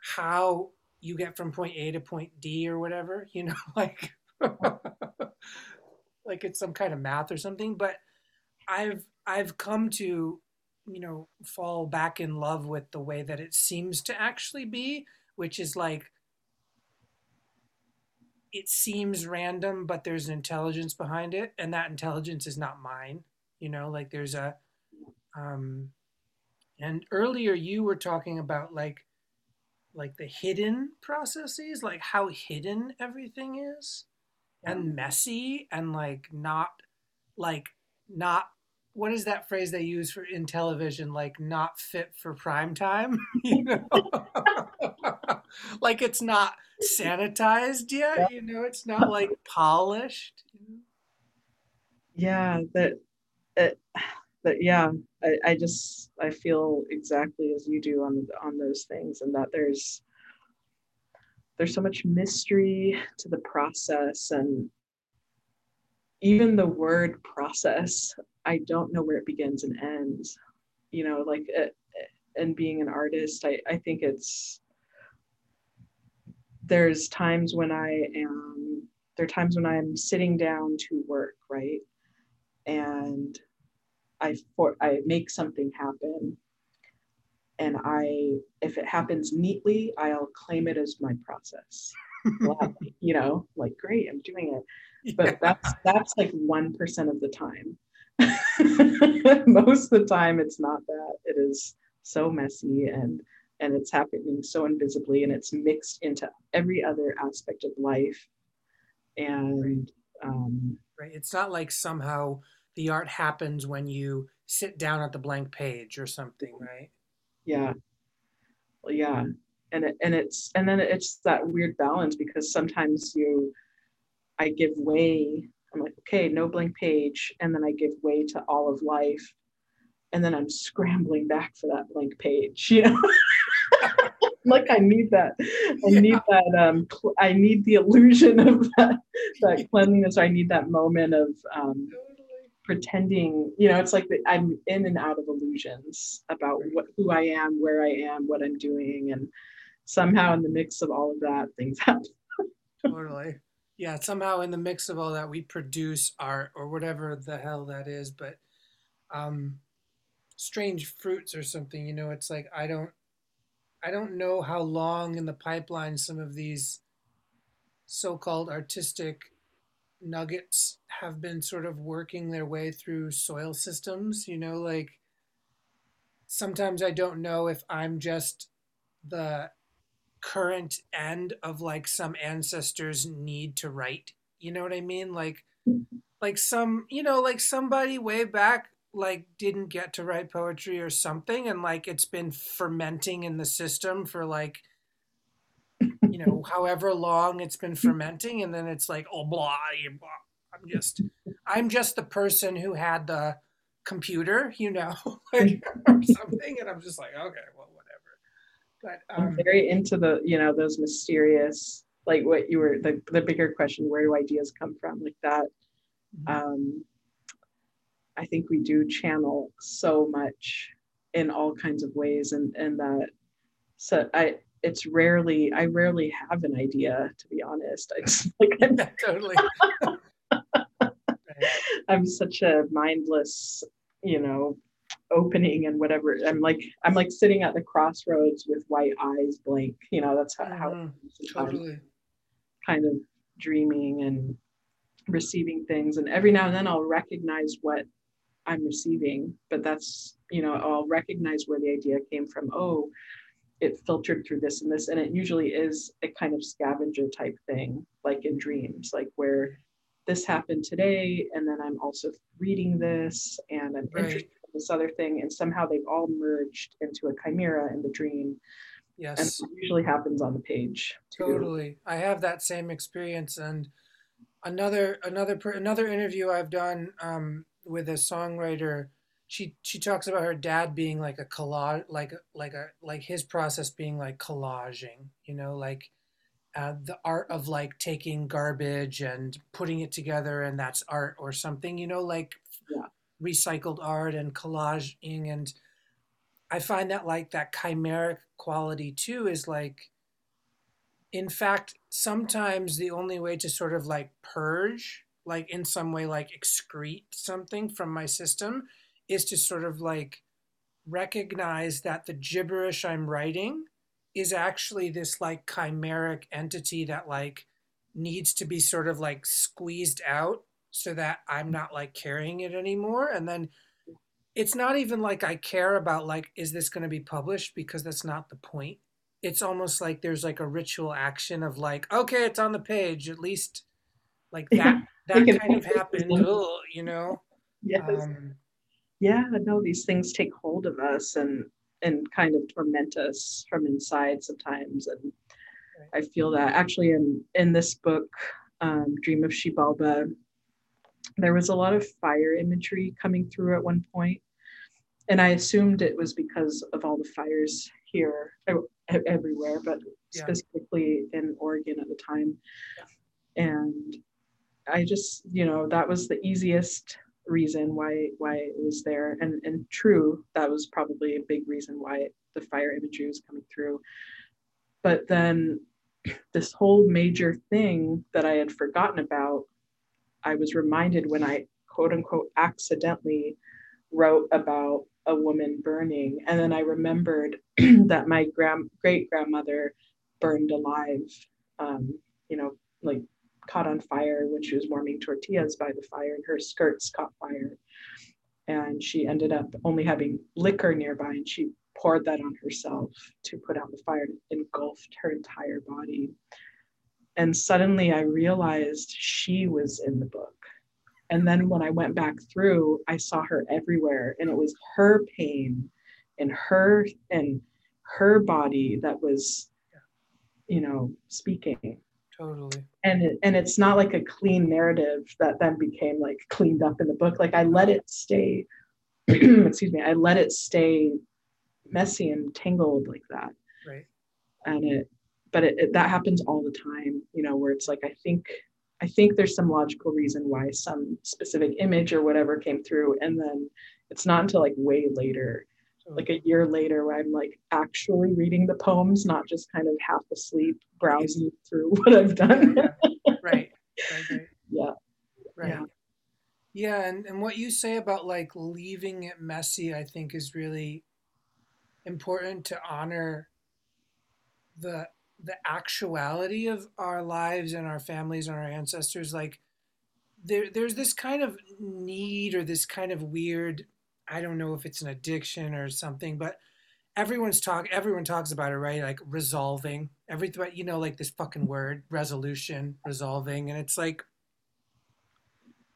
how you get from point a to point d or whatever you know like like it's some kind of math or something but i've i've come to you know fall back in love with the way that it seems to actually be which is like it seems random, but there's an intelligence behind it, and that intelligence is not mine. You know, like there's a, um, and earlier you were talking about like, like the hidden processes, like how hidden everything is, and messy, and like not, like not. What is that phrase they use for in television? Like not fit for prime time, you know. like it's not sanitized yet Yeah. you know it's not like polished yeah that it, that yeah I, I just i feel exactly as you do on on those things and that there's there's so much mystery to the process and even the word process i don't know where it begins and ends. You know like it, and being an artist i i think it's there's times when i am there are times when i'm sitting down to work right? And I for I make something happen and I if it happens neatly, I'll claim it as my process. You know, like great, I'm doing it. But that's that's like one percent of the time. Most of the time it's not that. It is so messy and and it's happening so invisibly and it's mixed into every other aspect of life. And um right it's not like somehow the art happens when you sit down at the blank page or something right? Yeah. Well, yeah. And it, and it's and then it's that weird balance because sometimes you i give way i'm like okay no blank page and then i give way to all of life and then i'm scrambling back for that blank page you know? Like i need that i Yeah. need that um cl- i need the illusion of that that cleanliness i need that moment of um pretending you know it's like the, i'm in and out of illusions about what who i am where i am what i'm doing and somehow in the mix of all of that things happen. Totally. Yeah somehow in the mix of all that we produce art or whatever the hell that is but um strange fruits or something you know it's like i don't i don't know how long in the pipeline some of these so-called artistic nuggets have been sort of working their way through soil systems you know like sometimes i don't know if i'm just the current end of like some ancestors need to write you know what i mean? Like like some you know like somebody way back like didn't get to write poetry or something and like it's been fermenting in the system for like you know however long it's been fermenting and then it's like oh blah, blah i'm just i'm just the person who had the computer you know like, or something and i'm just like okay well whatever. but um, I'm very into the, you know, those mysterious, like what you were, the, the bigger question, where do ideas come from, like that. Mm-hmm. Um, I think we do channel so much in all kinds of ways, and and that, so I, it's rarely, I rarely have an idea, to be honest. I just like I'm, totally. I'm such a mindless, you know, opening and whatever i'm like i'm like sitting at the crossroads with white eyes blank you know that's how, mm-hmm. how totally. kind of dreaming and receiving things and every now and then i'll recognize what i'm receiving but that's you know i'll recognize where the idea came from oh it filtered through this and this and it usually is a kind of scavenger type thing like in dreams like where this happened today and then i'm also reading this and i'm right. interested this other thing, and somehow they've all merged into a chimera in the dream. Yes. And usually happens on the page. Too. Totally. I have that same experience. And another another another interview I've done um, with a songwriter, she she talks about her dad being like a collage, like like a like his process being like collaging. You know, like. Uh, the art of like taking garbage and putting it together and that's art or something you know like yeah recycled art and collaging and i find that like that chimeric quality too is like in fact sometimes the only way to sort of like purge like in some way like excrete something from my system is to sort of like recognize that the gibberish i'm writing is actually this like chimeric entity that like needs to be sort of like squeezed out so that I'm not like carrying it anymore. And then it's not even like I care about like, is this going to be published? Because that's not the point. It's almost like there's like a ritual action of like, okay, it's on the page. At least like that, that kind of happened, you know? Yes. Um, yeah, no, these things take hold of us and, and kind of torment us from inside sometimes. And I feel that actually in, in this book, um, Dream of Xibalba, there was a lot of fire imagery coming through at one point, and I assumed it was because of all the fires here everywhere, but yeah. specifically in Oregon at the time. And I just, you know, that was the easiest reason why why it was there, and and true, that was probably a big reason why the fire imagery was coming through. But then this whole major thing that I had forgotten about I was reminded when I quote unquote accidentally wrote about a woman burning. And then I remembered that my grand great grandmother burned alive, um, you know, like caught on fire when she was warming tortillas by the fire, and her skirts caught fire. And she ended up only having liquor nearby, and she poured that on herself to put out the fire and engulfed her entire body. And suddenly I realized she was in the book. And then when I went back through, I saw her everywhere. And it was her pain and her and her body that was, you know, speaking. Totally. And it, and it's not like a clean narrative that then became like cleaned up in the book. Like I let it stay, excuse me, I let it stay messy and tangled like that. Right. And it but it, it, that happens all the time you know where it's like i think I think there's some logical reason why some specific image or whatever came through. And then it's not until like way later, like a year later, where I'm like actually reading the poems, not just kind of half asleep browsing through what I've done. Yeah, yeah. right. Right. Right. yeah. Right. Yeah. Yeah, and, and what you say about like leaving it messy, I think is really important to honor the the actuality of our lives and our families and our ancestors. Like there there's this kind of need or this kind of weird, I don't know if it's an addiction or something, but everyone's talk everyone talks about it, right? Like resolving. Everything you know, like this fucking word, resolution, resolving. And it's like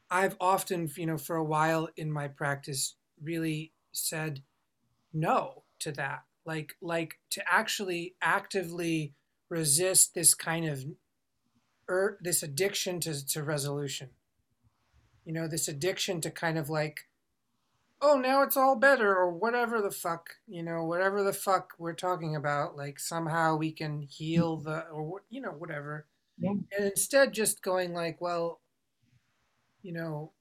I've often, you know, for a while in my practice, really said no to that. Like, like to actually actively resist this kind of er, this addiction to, to resolution. You know, this addiction to kind of like, oh, now it's all better, or whatever the fuck, you know, whatever the fuck we're talking about. Like somehow we can heal the, or you know, whatever. Yeah. And instead, just going like, well, you know,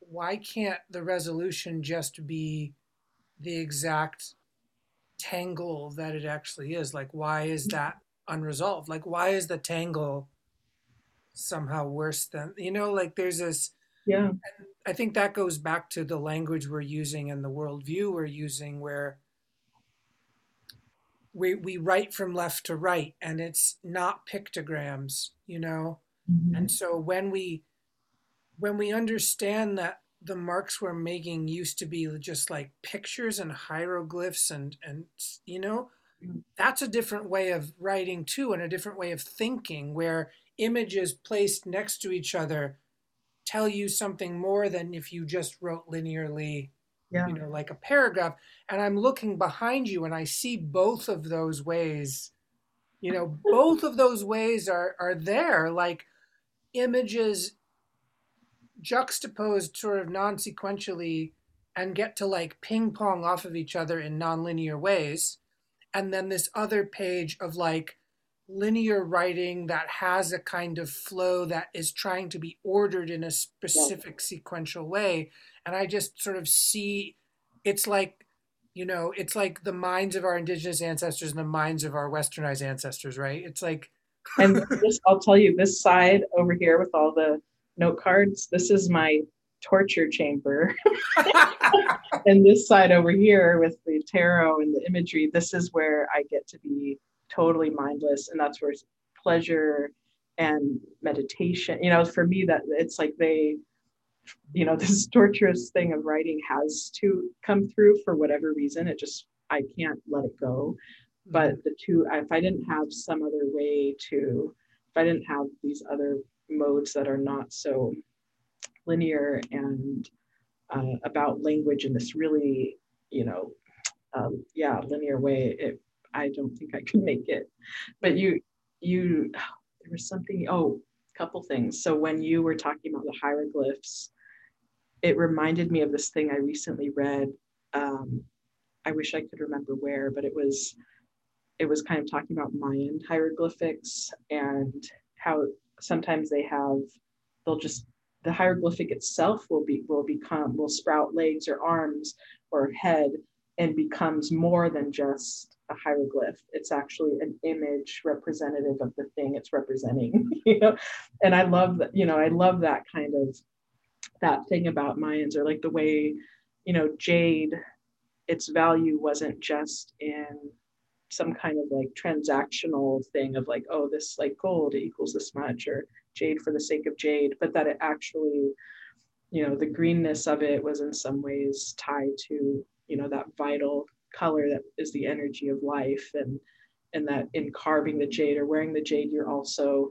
why can't the resolution just be the exact tangle that it actually is? Like, why is mm-hmm. that unresolved? Like, why is the tangle somehow worse than, you know, like there's this. Yeah. I think that goes back to the language we're using and the worldview we're using, where we, we write from left to right and it's not pictograms, you know? Mhm. And so when we when we understand that the marks we're making used to be just like pictures and hieroglyphs and and you know Mhm. that's a different way of writing too and a different way of thinking where images placed next to each other tell you something more than if you just wrote linearly Yeah. you know like a paragraph. And i'm looking behind you and i see both of those ways. You know both of those ways are are there like images juxtaposed sort of non-sequentially and get to like ping pong off of each other in non-linear ways. And then this other page of like linear writing that has a kind of flow that is trying to be ordered in a specific sequential way. And i just sort of see it's like you know it's like the minds of our indigenous ancestors and the minds of our westernized ancestors right? It's like And this, I'll tell you, this side over here with all the note cards, this is my torture chamber. and this side over here with the tarot and the imagery, this is where I get to be totally mindless. And that's where pleasure and meditation, you know, for me, that it's like they, you know, this torturous thing of writing has to come through for whatever reason. It just, I can't let it go. But the two, if I didn't have some other way to, if I didn't have these other modes that are not so linear and uh, about language in this really, you know, um, yeah, linear way, it, I don't think I could make it. But you, you, there was something, oh, a couple things. So when you were talking about the hieroglyphs, it reminded me of this thing I recently read. Um, I wish I could remember where, but it was, it was kind of talking about Mayan hieroglyphics and how sometimes they have, they'll just the hieroglyphic itself will be will become will sprout legs or arms or head and becomes more than just a hieroglyph. It's actually an image representative of the thing it's representing you know? And i love that you know i love that kind of that thing about mayans or like the way you know jade its value wasn't just in some kind of like transactional thing of like oh this like gold equals this much or jade for the sake of jade, but that it actually, you know, the greenness of it was in some ways tied to, you know, that vital color that is the energy of life and and that in carving the jade or wearing the jade, you're also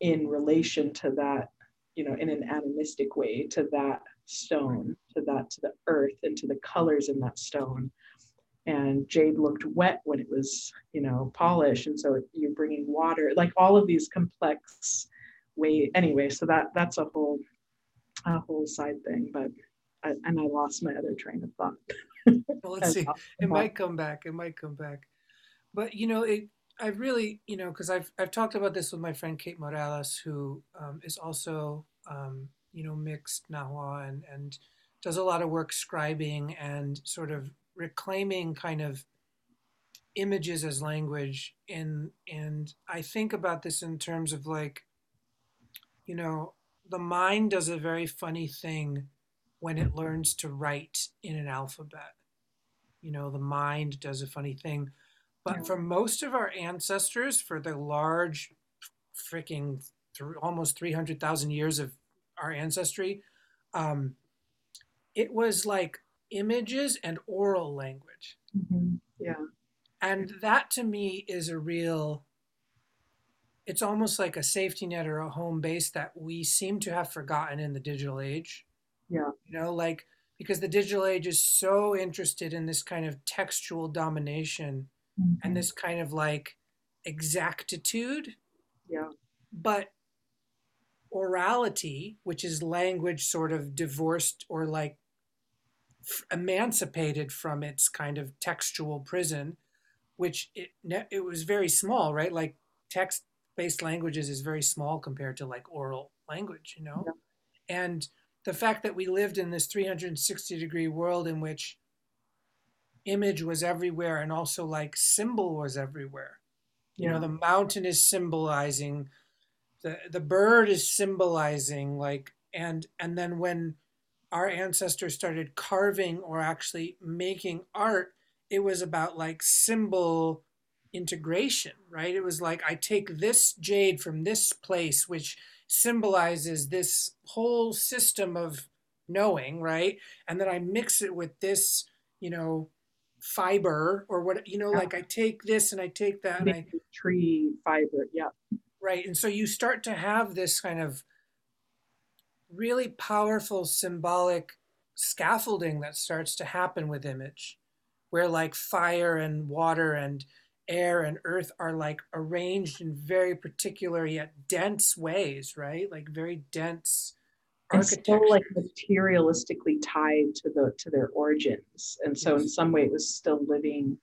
in relation to that, you know, in an animistic way to that stone, to that, to the earth and to the colors in that stone. And jade looked wet when it was, you know, polished. And so you're bringing water, like all of these complex way anyway so that that's a whole a whole side thing but I, and i lost my other train of thought well, let's see. it might come back. It might come back. But you know it I really, you know, because I've I've talked about this with my friend Kate Morales, who um, is also, um, you know, mixed Nahua and and does a lot of work scribing and sort of reclaiming kind of images as language. And and I think about this in terms of like, you know, the mind does a very funny thing when it learns to write in an alphabet. You know, the mind does a funny thing but yeah. for most of our ancestors, for the large, freaking th- almost 300,000 years of our ancestry, um, it was like images and oral language. Mm-hmm. Yeah. And that to me is a real, it's almost like a safety net or a home base that we seem to have forgotten in the digital age. Yeah. You know, like, because the digital age is so interested in this kind of textual domination mm-hmm. and this kind of like exactitude. Yeah. But orality, which is language sort of divorced or like f- emancipated from its kind of textual prison, which it it was very small, right? Like text based languages is very small compared to like oral language, you know? Yeah. And the fact that we lived in this 360 degree world in which image was everywhere and also like symbol was everywhere. You yeah. know, the mountain is symbolizing the the bird is symbolizing like and and then when our ancestors started carving or actually making art, it was about like symbol integration, right? It was like I take this jade from this place, which symbolizes this whole system of knowing, right? And then I mix it with this, you know, fiber or what you know yeah. like i take this and i take that and I, tree fiber yeah right and so you start to have this kind of really powerful symbolic scaffolding that starts to happen with image where like fire and water and air and earth are like arranged in very particular yet dense ways right? Like very dense and still like materialistically tied to the to their origins. And so yes. in some way it was still living.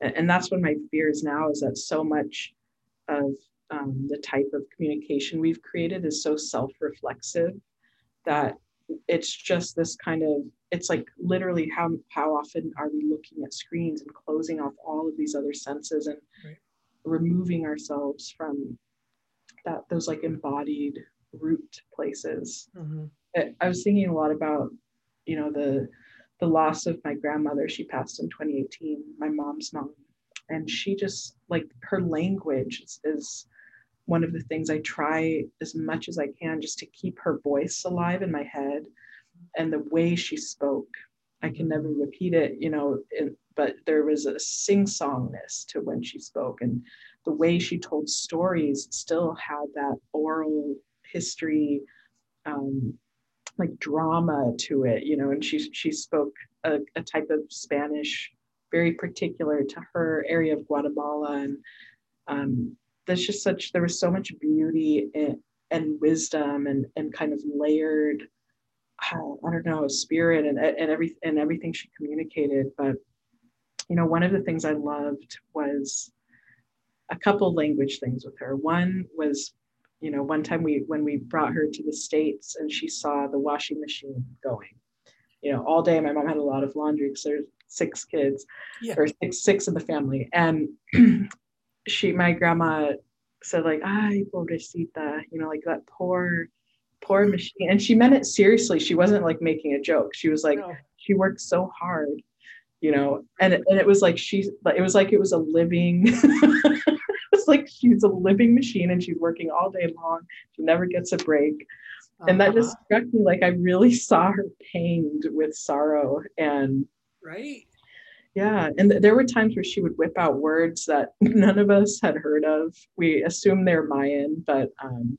And that's one of my fears now is that so much of um, the type of communication we've created is so self-reflexive that it's just this kind of it's like literally how how often are we looking at screens and closing off all of these other senses and right. removing ourselves from that those like embodied root places. Mm-hmm. I was thinking a lot about, you know, the the loss of my grandmother. She passed in 2018, my mom's mom, and she just like her language is, is one of the things I try as much as I can just to keep her voice alive in my head, and the way she spoke. I can never repeat it, you know, it, but there was a sing-songness to when she spoke, and the way she told stories still had that oral history, um, like drama to it, you know. And she she spoke a, a type of Spanish very particular to her area of Guatemala, and um, there's just such there was so much beauty in, and wisdom and and kind of layered. Uh, I don't know, spirit and and every and everything she communicated. But you know, one of the things I loved was a couple language things with her. One was you know one time we when we brought her to the states and she saw the washing machine going you know all day my mom had a lot of laundry because there's six kids yeah. or six six in the family and she my grandma said like ay pobrecita you know like that poor poor machine and she meant it seriously she wasn't like making a joke she was like no. she worked so hard you know and, and it was like she it was like it was a living it's like she's a living machine and she's working all day long. She never gets a break. Uh-huh. And that just uh-huh. struck me like I really saw her pained with sorrow and right. Yeah, and th- there were times where she would whip out words that none of us had heard of. We assume they're Mayan, but um,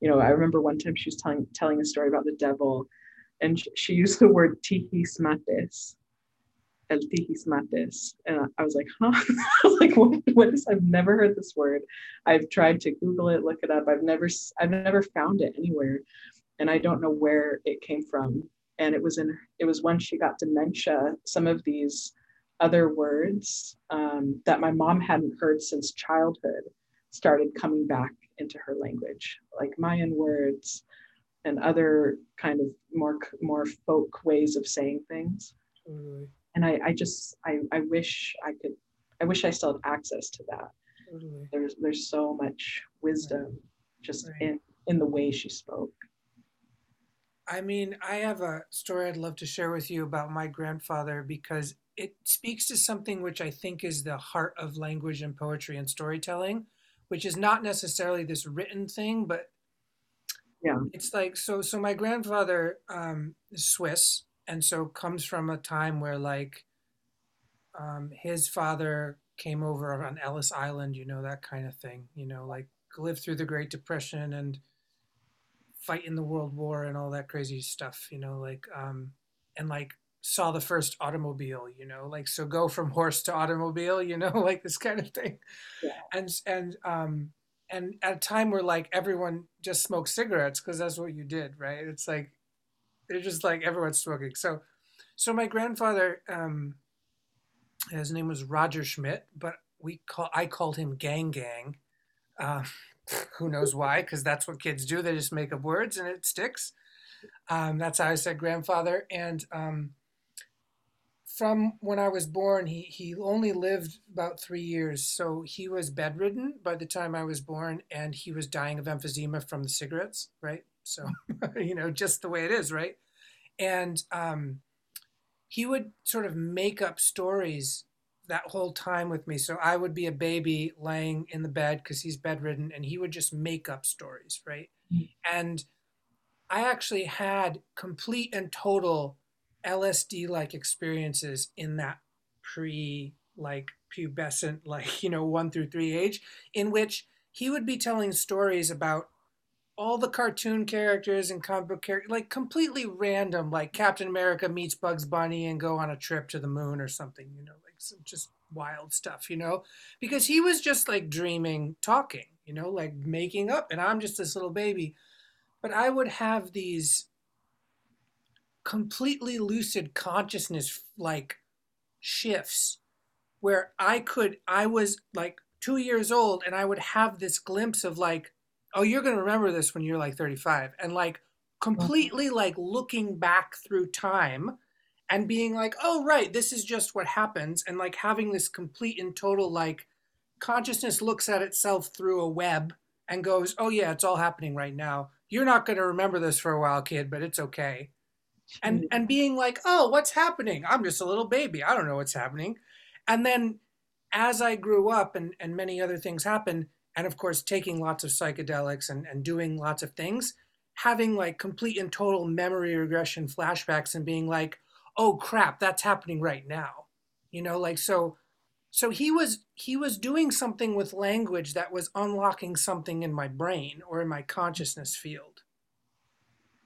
you know, I remember one time she was telling telling a story about the devil, and she, she used the word tihismates, el tihismates. And I was like, huh? I was like, what, what is, I've never heard this word. I've tried to Google it, look it up. I've never, I've never found it anywhere. And I don't know where it came from. And it was in, it was when she got dementia. Some of these other words um, that my mom hadn't heard since childhood started coming back into her language, like Mayan words and other kind of more more folk ways of saying things. Totally. And I, I just I, I wish I could I wish I still had access to that. Totally. There's there's so much wisdom right. just right. in in the way she spoke. I mean, I have a story I'd love to share with you about my grandfather because it speaks to something which I think is the heart of language and poetry and storytelling, which is not necessarily this written thing, but yeah, it's like so. So my grandfather um, is Swiss, and so comes from a time where like um, his father came over on Ellis Island, you know that kind of thing, you know, like lived through the Great Depression and fight in the World War and all that crazy stuff, you know, like um, and like saw the first automobile, you know, like so go from horse to automobile, you know, like this kind of thing. Yeah. And and um and at a time where like everyone just smoked cigarettes because that's what you did, right? It's like they're just like everyone's smoking. So so my grandfather um his name was Roger Schmidt, but we call I called him Gang Gang. Uh, who knows why? Because that's what kids do. They just make up words and it sticks. Um, that's how I said grandfather. And um, from when I was born, he, he only lived about three years. So he was bedridden by the time I was born, and he was dying of emphysema from the cigarettes, right? So, you know, just the way it is, right? And um, he would sort of make up stories that whole time with me. So I would be a baby laying in the bed because he's bedridden, and he would just make up stories, right? Mm-hmm. And I actually had complete and total LSD like experiences in that pre like pubescent, like, you know, one through three age, in which he would be telling stories about all the cartoon characters and comic book characters, like completely random, like Captain America meets Bugs Bunny and go on a trip to the moon or something, you know, like some just wild stuff, you know, because he was just like dreaming, talking, you know, like making up, and I'm just this little baby. But I would have these completely lucid consciousness like shifts where I could, I was like two years old and I would have this glimpse of like, oh, you're going to remember this when you're like 35. And like completely mm-hmm. like looking back through time and being like, oh, right, this is just what happens. And like having this complete and total like consciousness looks at itself through a web and goes, oh, yeah, it's all happening right now. You're not going to remember this for a while, kid, but it's okay and and being like, "Oh, what's happening? I'm just a little baby. I don't know what's happening." And then as I grew up and and many other things happened, and of course taking lots of psychedelics and and doing lots of things, having like complete and total memory regression flashbacks and being like, "Oh crap, that's happening right now." You know, like so so he was he was doing something with language that was unlocking something in my brain or in my consciousness field.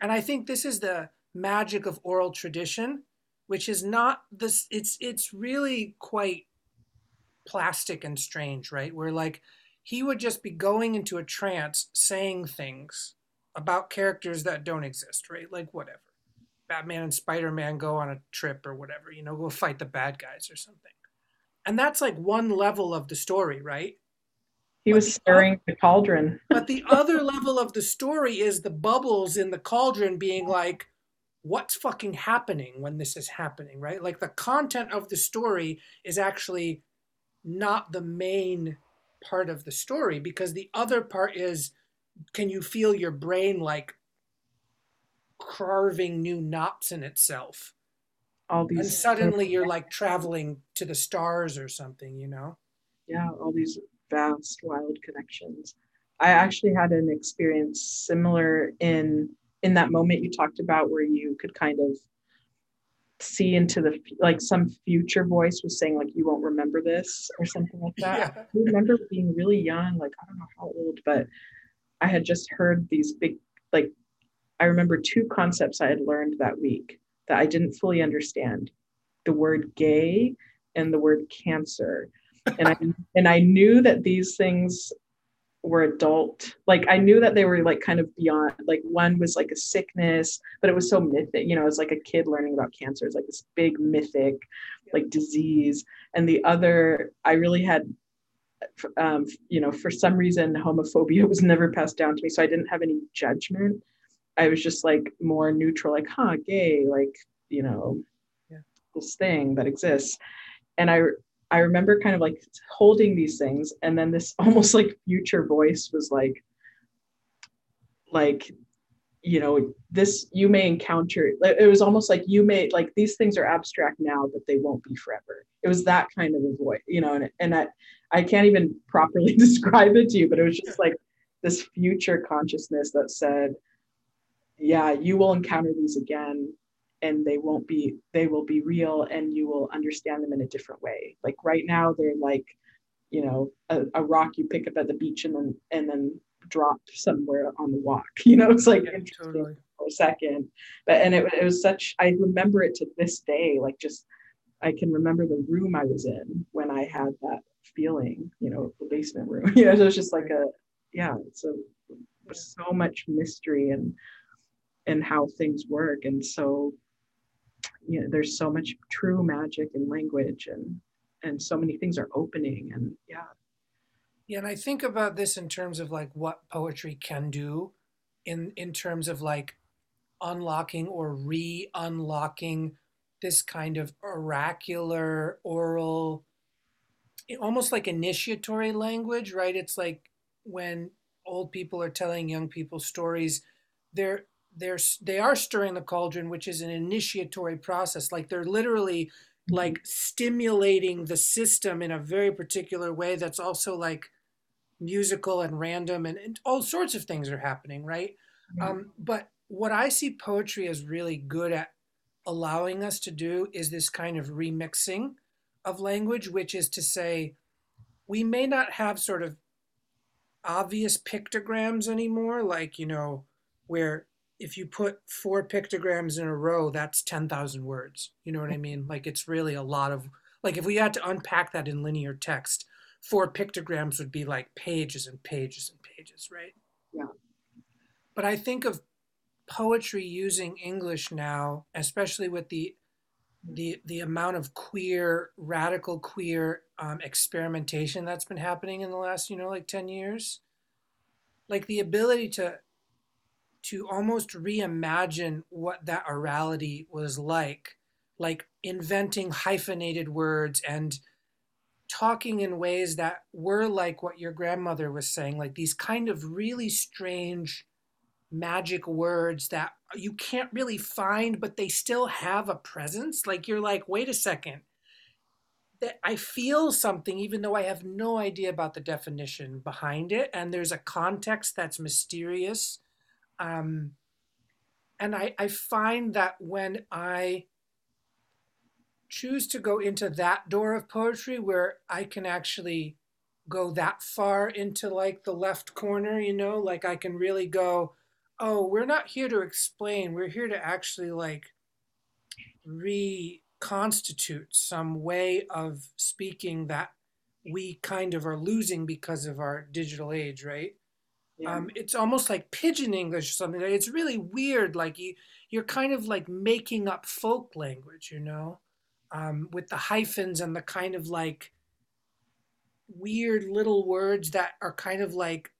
And I think this is the magic of oral tradition, which is not this. It's it's really quite plastic and strange, right? Where like he would just be going into a trance, saying things about characters that don't exist, right? Like whatever. Batman and Spider Man go on a trip or whatever, you know, go fight the bad guys or something. And that's like one level of the story, right? He but was stirring the cauldron. but the other level of the story is the bubbles in the cauldron being like, what's fucking happening when this is happening, right? Like the content of the story is actually not the main part of the story because the other part is can you feel your brain like carving new knots in itself? All these and suddenly you're like traveling to the stars or something, you know? Yeah, all these vast wild connections. I actually had an experience similar in in that moment you talked about where you could kind of see into the like some future voice was saying like you won't remember this or something like that yeah. i remember being really young like i don't know how old but i had just heard these big like i remember two concepts i had learned that week that i didn't fully understand the word gay and the word cancer and i and i knew that these things were adult like i knew that they were like kind of beyond like one was like a sickness but it was so mythic you know it was like a kid learning about cancer it's like this big mythic like disease. And the other i really had um, you know for some reason homophobia was never passed down to me so i didn't have any judgment. I was just like more neutral like huh gay like you know yeah. this thing that exists. And i i remember kind of like holding these things and then this almost like future voice was like like you know this you may encounter it was almost like you may like these things are abstract now but they won't be forever. It was that kind of a voice you know and, and I, I can't even properly describe it to you but it was just like this future consciousness that said yeah you will encounter these again and they won't be they will be real and you will understand them in a different way like right now they're like you know a, a rock you pick up at the beach and then and then dropped somewhere on the walk. You know, it's like yeah, interesting totally. for a second. But and it, it was such I remember it to this day, like just I can remember the room I was in when I had that feeling, you know, the basement room. You know, so it was just like a yeah, it's a so much mystery and and how things work. And so you know, there's so much true magic in language and and so many things are opening and yeah yeah, and I think about this in terms of like what poetry can do in in terms of like unlocking or re-unlocking this kind of oracular oral almost like initiatory language, right? It's like when old people are telling young people stories, they're they're they are stirring the cauldron, which is an initiatory process. Like they're literally mm-hmm. like stimulating the system in a very particular way that's also like musical and random and, and all sorts of things are happening, right? Mm-hmm. Um, but what I see poetry as really good at allowing us to do is this kind of remixing of language, which is to say, we may not have sort of obvious pictograms anymore, like, you know, where if you put four pictograms in a row, that's 10,000 words. You know what I mean? Like, it's really a lot of, like, if we had to unpack that in linear text, four pictograms would be like pages and pages and pages, right? Yeah. But I think of poetry using English now, especially with the the the amount of queer, radical queer um, experimentation that's been happening in the last, you know, like ten years, like the ability to to almost reimagine what that orality was like, like inventing hyphenated words and talking in ways that were like what your grandmother was saying, like these kind of really strange magic words that you can't really find, but they still have a presence. Like you're like, wait a second. That I feel something, even though I have no idea about the definition behind it, and there's a context that's mysterious. Um, and I, I find that when I choose to go into that door of poetry where I can actually go that far into like the left corner, you know, like I can really go, oh, we're not here to explain, we're here to actually like reconstitute some way of speaking that we kind of are losing because of our digital age, right? Yeah. Um, it's almost like pidgin English or something. It's really weird. Like you, you're kind of like making up folk language, you know um, with the hyphens and the kind of like weird little words that are kind of like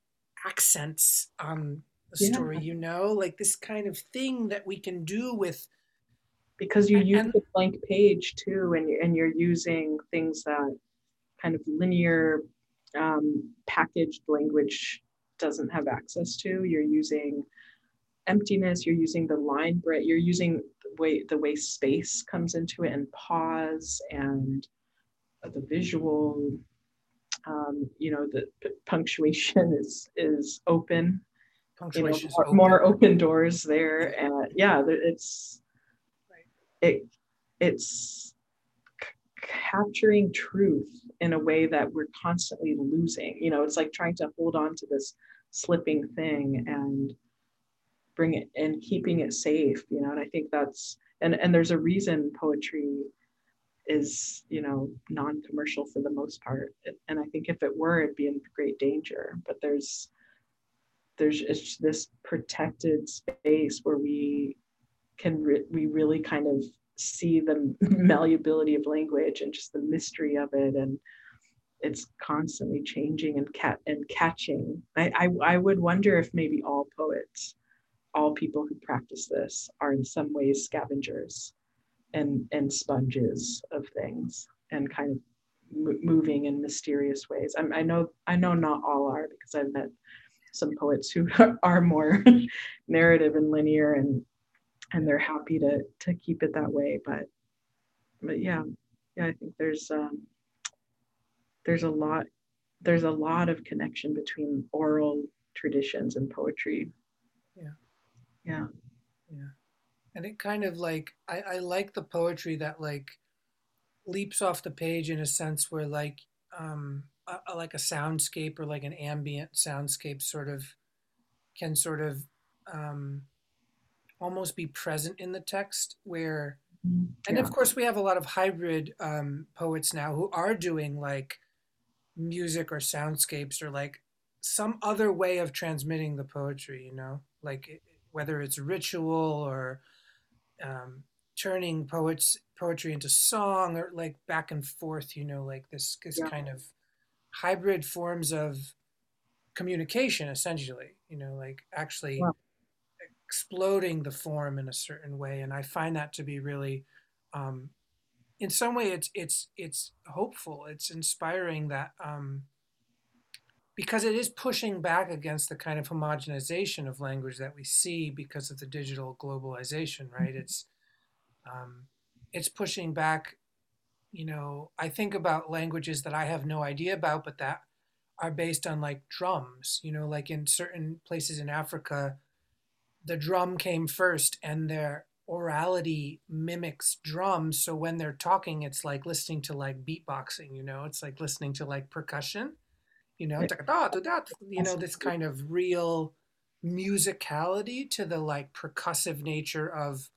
accents on the yeah. story, you know, like this kind of thing that we can do with. Because you and, use the blank page too, and, and you're using things that kind of linear um, packaged language doesn't have access to. You're using emptiness, you're using the line break, you're using way the way space comes into it and pause and the visual um, you know the punctuation is is open punctuation you know, more, open. more, open doors there and yeah it's it it's c- capturing truth in a way that we're constantly losing you know it's like trying to hold on to this slipping thing and bring it and keeping it safe you know and i think that's and and there's a reason poetry is you know non-commercial for the most part. And i think if it were it'd be in great danger but there's there's it's this protected space where we can re- we really kind of see the malleability of language and just the mystery of it and it's constantly changing and cat and catching I, I i would wonder if maybe all poets all people who practice this are in some ways scavengers and and sponges of things and kind of moving in mysterious ways. I, I know I know not all are because I've met some poets who are more narrative and linear and and they're happy to to keep it that way. But but yeah, yeah, I think there's um, there's a lot there's a lot of connection between oral traditions and poetry. Yeah. Yeah. Yeah. And it kind of like I, I like the poetry that like leaps off the page in a sense where like um a, a, like a soundscape or like an ambient soundscape sort of can sort of um almost be present in the text where mm-hmm. and of course we have a lot of hybrid um poets now who are doing like music or soundscapes or like some other way of transmitting the poetry you know like whether it's ritual or um, turning poets poetry into song or like back and forth you know like this this yeah. kind of hybrid forms of communication essentially you know like actually wow. exploding the form in a certain way and i find that to be really um, in some way it's it's it's hopeful it's inspiring that um, because it is pushing back against the kind of homogenization of language that we see because of the digital globalization right mm-hmm. it's um, it's pushing back you know i think about languages that i have no idea about but that are based on like drums you know like in certain places in africa the drum came first and their orality mimics drums so when they're talking it's like listening to like beatboxing you know it's like listening to like percussion you know it's like da, da, da, you know this kind of real musicality to the like percussive nature of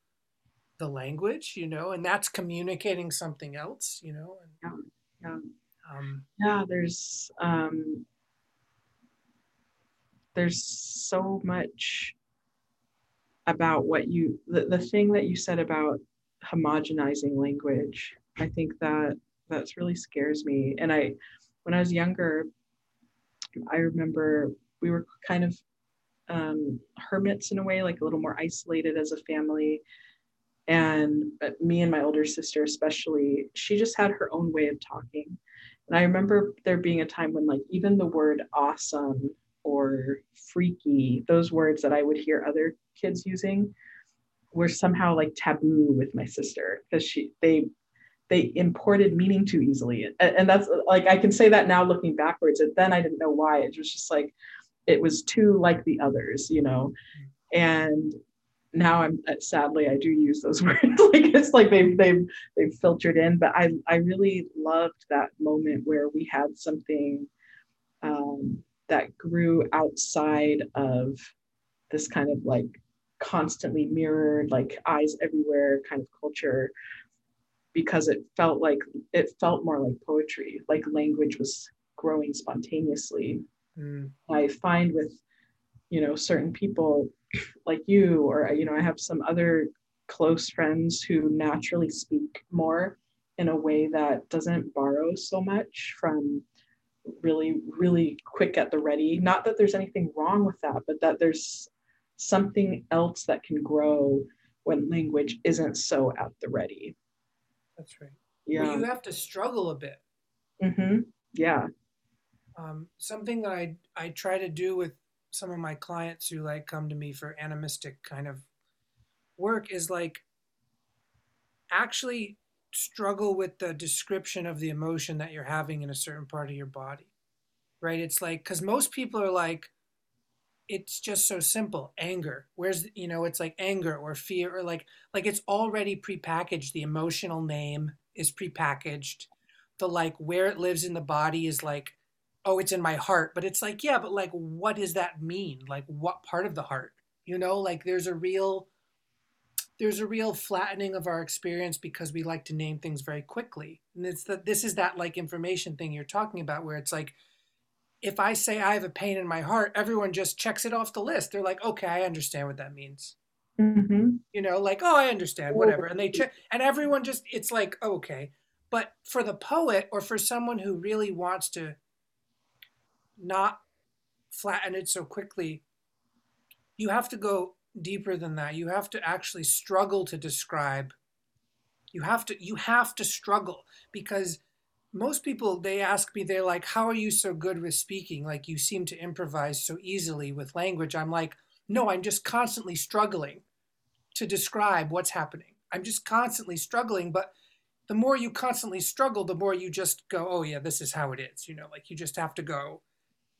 the language, you know, and that's communicating something else, you know. And, yeah, yeah. Um, yeah. There's um, there's so much about what you the, the thing that you said about homogenizing language. I think that that's really scares me. And I, when I was younger, I remember we were kind of um, hermits in a way, like a little more isolated as a family and me and my older sister especially she just had her own way of talking and i remember there being a time when like even the word awesome or freaky those words that i would hear other kids using were somehow like taboo with my sister because she they they imported meaning too easily. And, and that's like i can say that now looking backwards and then i didn't know why. It was just like it was too like the others you know? And now I'm uh, sadly I do use those words. Like it's like they've they've they've filtered in but I I really loved that moment where we had something um, that grew outside of this kind of like constantly mirrored like eyes everywhere kind of culture because it felt like it felt more like poetry like language was growing spontaneously mm. I find with you know certain people like you or you know i have some other close friends who naturally speak more in a way that doesn't borrow so much from really really quick at the ready not that there's anything wrong with that but that there's something else that can grow when language isn't so at the ready. That's right. Yeah. Well, you have to struggle a bit. Mm-hmm. yeah. Um, something that i i try to do with some of my clients who like come to me for animistic kind of work is like actually struggle with the description of the emotion that you're having in a certain part of your body right? It's like because most people are like it's just so simple anger where's you know it's like anger or fear or like like it's already prepackaged the emotional name is prepackaged the like where it lives in the body is like oh, it's in my heart. But it's like, yeah, but like, what does that mean? Like, what part of the heart? You know, like there's a real, there's a real flattening of our experience because we like to name things very quickly. And it's that this is that like information thing you're talking about where it's like, if I say I have a pain in my heart, everyone just checks it off the list. They're like, okay, I understand what that means. Mm-hmm. You know, like, oh, I understand, whatever. And they ch- and everyone just it's like, oh, okay. But for the poet or for someone who really wants to not flatten it so quickly, you have to go deeper than that. You have to actually struggle to describe. You have to you have to struggle because most people they ask me they're like how are you so good with speaking? Like you seem to improvise so easily with language. I'm like no i'm just constantly struggling to describe what's happening. I'm just constantly struggling but the more you constantly struggle the more you just go oh yeah this is how it is you know like you just have to go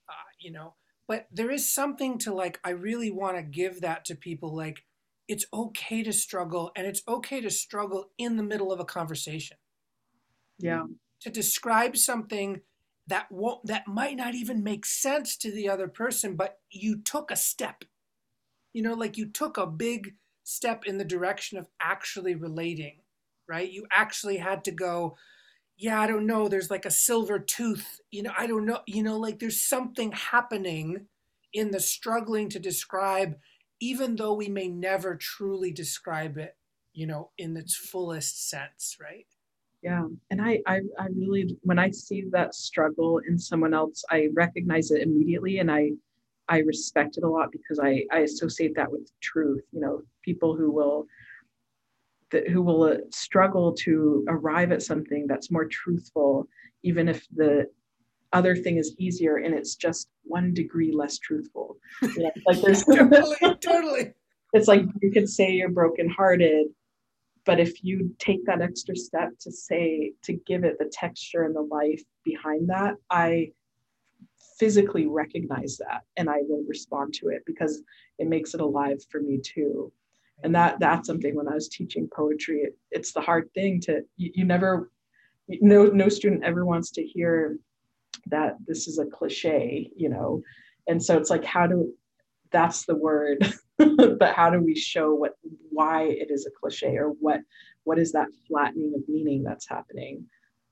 uh, you know. But there is something to like i really want to give that to people like it's okay to struggle and it's okay to struggle in the middle of a conversation. Yeah to describe something that won't that might not even make sense to the other person but you took a step. You know like you took a big step in the direction of actually relating right? You actually had to go yeah i don't know. There's like a silver tooth. You know i don't know. You know like there's something happening in the struggling to describe even though we may never truly describe it you know in its fullest sense right yeah and I, I i really when i see that struggle in someone else i recognize it immediately and i i respect it a lot because i i associate that with truth you know people who will that who will uh, struggle to arrive at something that's more truthful even if the other thing is easier and it's just one degree less truthful. You know, like there's totally totally. It's like you could say you're brokenhearted but if you take that extra step to say to give it the texture and the life behind that i physically recognize that and i will respond to it because it makes it alive for me too. And that that's something when i was teaching poetry it, it's the hard thing to you, you never no no student ever wants to hear that this is a cliche you know? And so it's like how do that's the word but how do we show what why it is a cliche or what what is that flattening of meaning that's happening?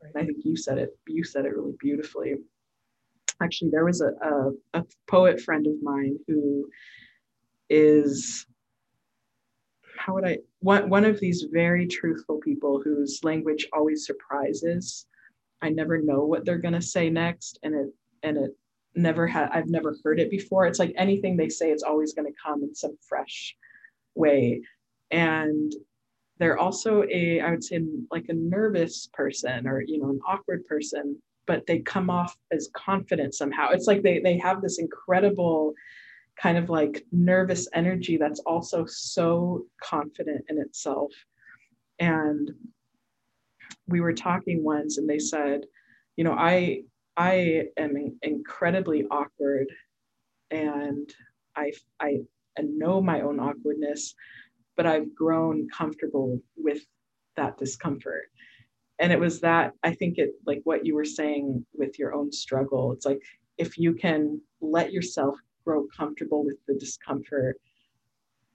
Right. i think you said it you said it really beautifully. Actually there was a, a, a poet friend of mine who is how would i one, one of these very truthful people whose language always surprises. I never know what they're going to say next and it and it never had I've never heard it before. It's like anything they say, it's always going to come in some fresh way. And they're also a, I would say like a nervous person or, you know, an awkward person, but they come off as confident somehow. It's like they they have this incredible kind of like nervous energy that's also so confident in itself. And we were talking once and they said, you know, I I am incredibly awkward and I, I know my own awkwardness, but I've grown comfortable with that discomfort. And it was that, I think it like what you were saying with your own struggle. It's like if you can let yourself grow comfortable with the discomfort,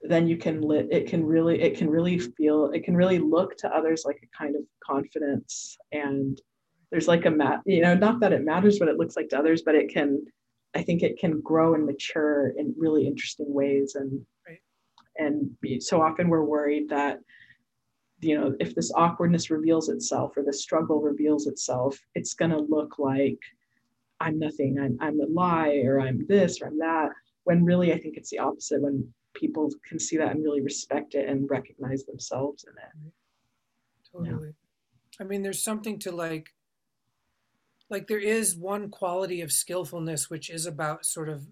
then you can lit it can really it can really feel it can really look to others like a kind of confidence and there's like a mat you know not that it matters what it looks like to others but it can i think it can grow and mature in really interesting ways and right. and so often we're worried that you know if this awkwardness reveals itself or the struggle reveals itself it's going to look like i'm nothing I'm, I'm a lie or i'm this or i'm that when really i think it's the opposite when people can see that and really respect it and recognize themselves in it totally yeah. i mean there's something to like like there is one quality of skillfulness which is about sort of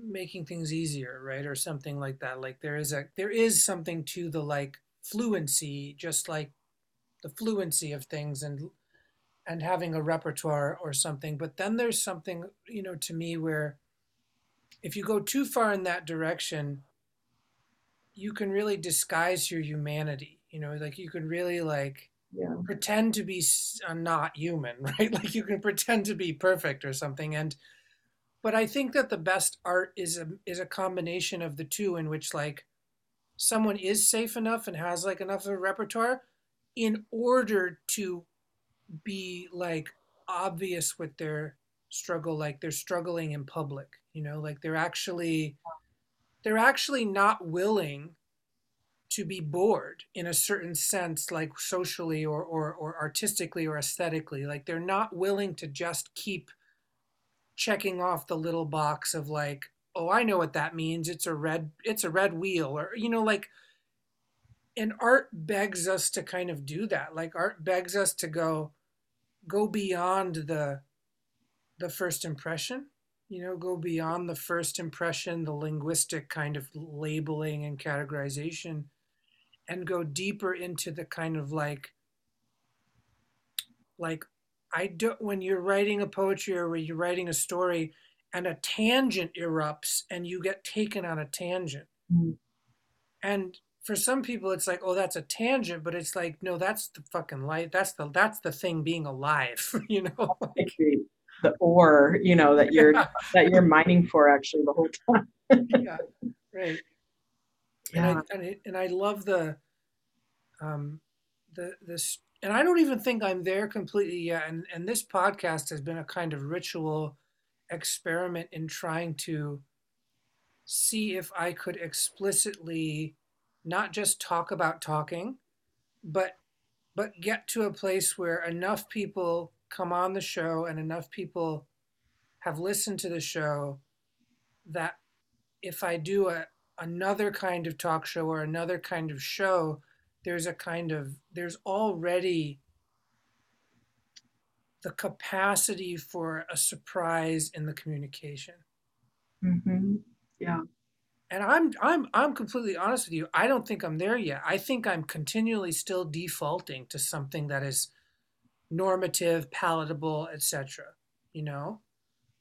making things easier right or something like that. Like there is a there is something to the like fluency just like the fluency of things and and having a repertoire or something. But then there's something you know to me where if you go too far in that direction you can really disguise your humanity you know like you can really like yeah. pretend to be uh, not human, right? Like you can pretend to be perfect or something. And but I think that the best art is a is a combination of the two, in which like someone is safe enough and has like enough of a repertoire in order to be like obvious with their struggle like they're struggling in public you know like they're actually they're actually not willing to be bored in a certain sense, like socially or, or, or artistically or aesthetically. Like they're not willing to just keep checking off the little box of like, oh, I know what that means. It's a red, it's a red wheel, or you know, like. And art begs us to kind of do that. Like art begs us to go, go beyond the, the first impression you know, go beyond the first impression, the linguistic kind of labeling and categorization, and go deeper into the kind of like, like, I don't, when you're writing a poetry or when you're writing a story and a tangent erupts and you get taken on a tangent. Mm-hmm. And for some people it's like, oh, that's a tangent, but it's like, no, that's the fucking life. That's the, that's the thing being alive, you know? Like, the ore, you know, that you're yeah. that you're mining for actually the whole time. yeah, right. Yeah. And I, and I, and I love the um the this and I don't even think I'm there completely yet. And and this podcast has been a kind of ritual experiment in trying to see if I could explicitly not just talk about talking, but but get to a place where enough people come on the show and enough people have listened to the show that if I do a another kind of talk show or another kind of show, there's a kind of there's already the capacity for a surprise in the communication. Mm-hmm. Yeah. And I'm I'm I'm completely honest with you. I don't think I'm there yet. I think I'm continually still defaulting to something that is normative, palatable, etc. You know,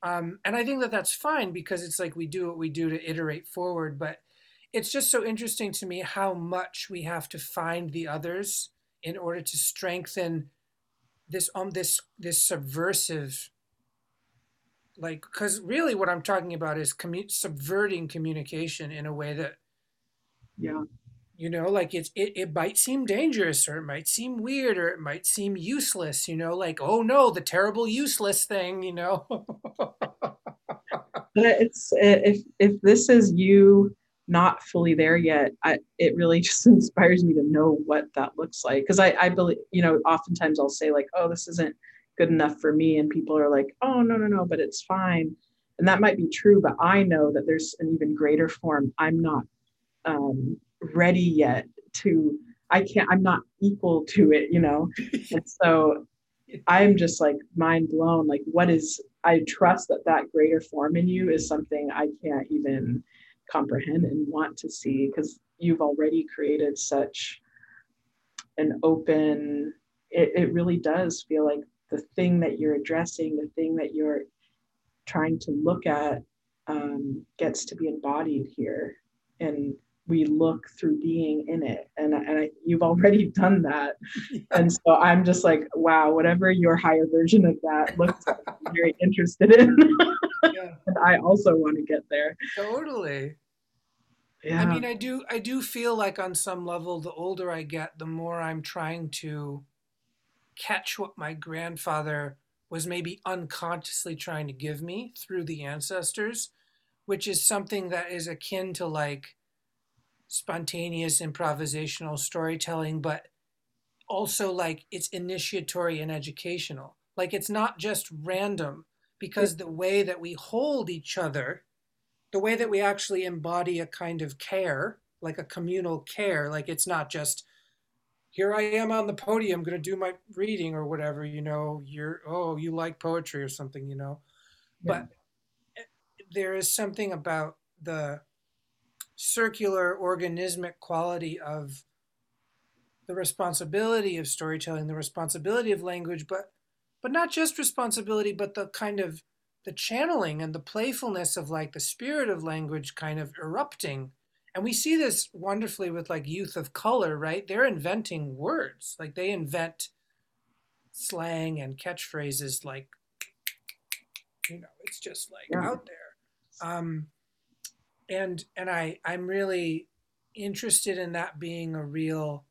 um, and I think that that's fine because it's like we do what we do to iterate forward. But it's just so interesting to me how much we have to find the others in order to strengthen this um this this subversive like because really what i'm talking about is commu- subverting communication in a way that yeah. you know like it's it, it might seem dangerous or it might seem weird or it might seem useless you know like oh no the terrible useless thing you know? But it's if if this is you not fully there yet I, it really just inspires me to know what that looks like. Because I, I believe you know oftentimes i'll say like oh this isn't good enough for me and people are like oh no no no but it's fine. And that might be true but i know that there's an even greater form. I'm not um, ready yet to i can't i'm not equal to it you know? And so i'm just like mind blown like what is i trust that that greater form in you is something i can't even comprehend and want to see because you've already created such an open it, it really does feel like the thing that you're addressing the thing that you're trying to look at um, gets to be embodied here. And we look through being in it. And, and I, you've already done that. And so i'm just like wow whatever your higher version of that looks like I'm very interested in yeah. and i also want to get there totally yeah. i mean i do i do feel like on some level the older i get the more i'm trying to catch what my grandfather was maybe unconsciously trying to give me through the ancestors which is something that is akin to like spontaneous improvisational storytelling, but also like it's initiatory and educational. Like it's not just random because the way that we hold each other, the way that we actually embody a kind of care, like a communal care, like it's not just here I am on the podium going to do my reading or whatever, you know, you're oh, you like poetry or something, you know. Yeah. But eh, there is something about the circular organismic quality of the responsibility of storytelling, the responsibility of language, but but not just responsibility, but the kind of the channeling and the playfulness of like the spirit of language kind of erupting. And we see this wonderfully with like youth of color, right? They're inventing words. Like they invent slang and catchphrases like you know, it's just like yeah. out there. Um, and and I I'm really interested in that being a real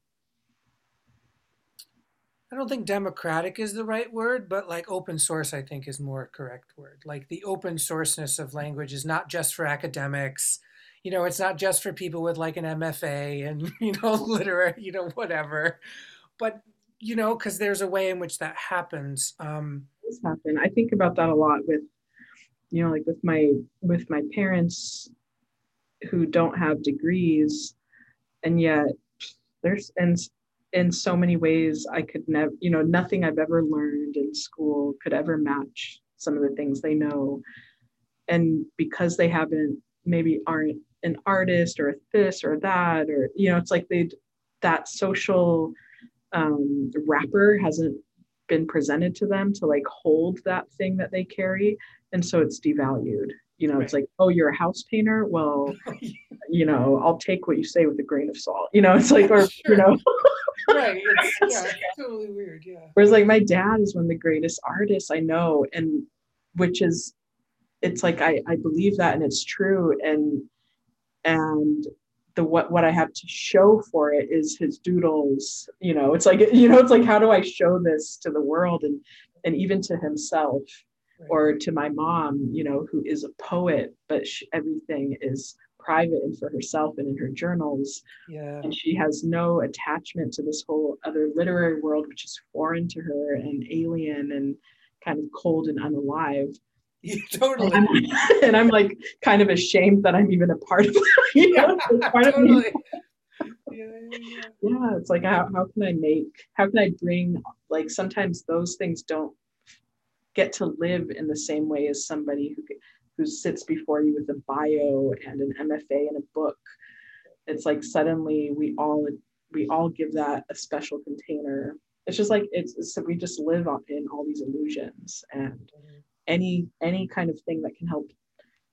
I don't think democratic is the right word, but like open source, I think is more correct word. Like the open sourceness of language is not just for academics. you know, it's not just for people with like an MFA and, you know, literary, you know, whatever. But, you know, because there's a way in which that happens. Um, does happen. I think about that a lot with, you know, like with my with my parents who don't have degrees, and yet there's and in so many ways I could never, you know, nothing I've ever learned in school could ever match some of the things they know. And because they haven't, maybe aren't an artist or a this or that, or, you know, it's like they that social um, wrapper hasn't been presented to them to like hold that thing that they carry. And so it's devalued. You know, right. it's like, oh, you're a house painter. Well, you know, I'll take what you say with a grain of salt. You know, it's like, or, sure. you know, right. It's, yeah, it's totally weird. Yeah. Whereas like my dad is one of the greatest artists I know, and which is, it's like I I believe that and it's true, and and the what what I have to show for it is his doodles. You know, it's like you know, it's like how do I show this to the world and and even to himself. Right. Or to my mom, you know, who is a poet, but she, everything is private and for herself and in her journals. Yeah. And she has no attachment to this whole other literary world, which is foreign to her and alien and kind of cold and unalive. Totally. And I'm, and I'm, like kind of ashamed that I'm even a part of it. You know? yeah, part totally. Of yeah, yeah, yeah. yeah, it's like how, how can I make how can I bring like sometimes those things don't get to live in the same way as somebody who who sits before you with a bio and an MFA and a book. It's like suddenly we all we all give that a special container. It's just like it's, it's we just live in all these illusions and any any kind of thing that can help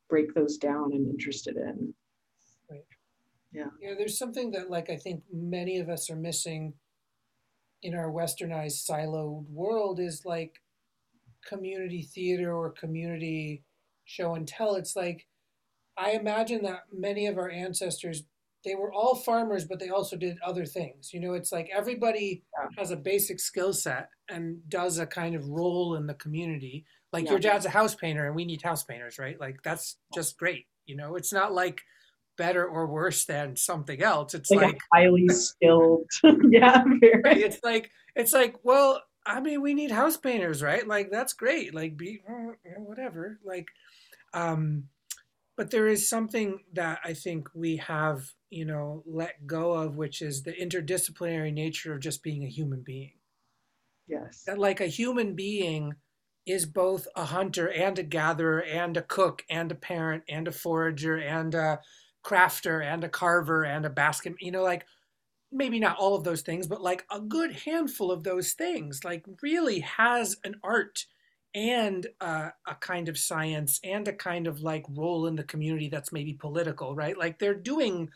break those down I'm interested in. Right. Yeah. Yeah, there's something that like I think many of us are missing in our westernized siloed world is like community theater or community show and tell. It's like I imagine that many of our ancestors they were all farmers, but they also did other things. You know, it's like everybody yeah. has a basic skill set and does a kind of role in the community. Like yeah. your dad's a house painter, and we need house painters, right? Like that's just great. You know, it's not like better or worse than something else. It's like, like highly skilled. yeah, very. Right? It's like it's like well, I mean, we need house painters, right? Like that's great. Like be whatever. Like um, but there is something that I think we have, you know, let go of, which is the interdisciplinary nature of just being a human being. Yes. That like a human being is both a hunter and a gatherer and a cook and a parent and a forager and a crafter and a carver and a basket, you know, like maybe not all of those things, but like a good handful of those things, like really has an art and uh, a kind of science and a kind of like role in the community that's maybe political, right? Like they're doing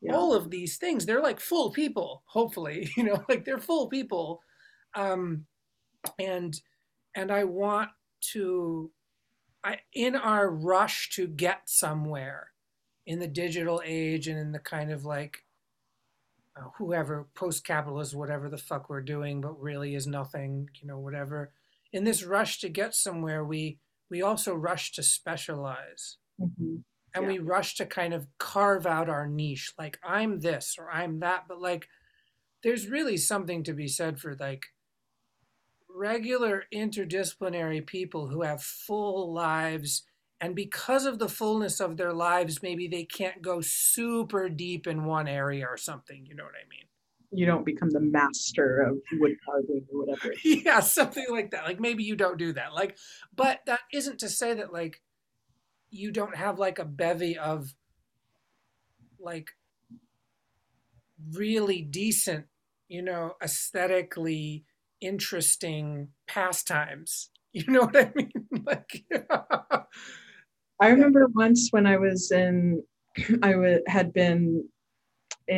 yeah. all of these things. They're like full people, hopefully, you know, like they're full people. Um, and and I want to, I in our rush to get somewhere in the digital age and in the kind of like uh, whoever post-capitalist whatever the fuck we're doing but really is nothing you know whatever in this rush to get somewhere, we we also rush to specialize. Mm-hmm. And yeah. we rush to kind of carve out our niche, like I'm this or I'm that. But like, there's really something to be said for like regular interdisciplinary people who have full lives and because of the fullness of their lives maybe they can't go super deep in one area or something you know what i mean you don't become the master of wood carving or whatever. yeah, something like that. Like maybe you don't do that. Like, but that isn't to say that like you don't have like a bevy of like really decent, you know, aesthetically interesting pastimes. You know what I mean? like I remember once when I was in I w- had been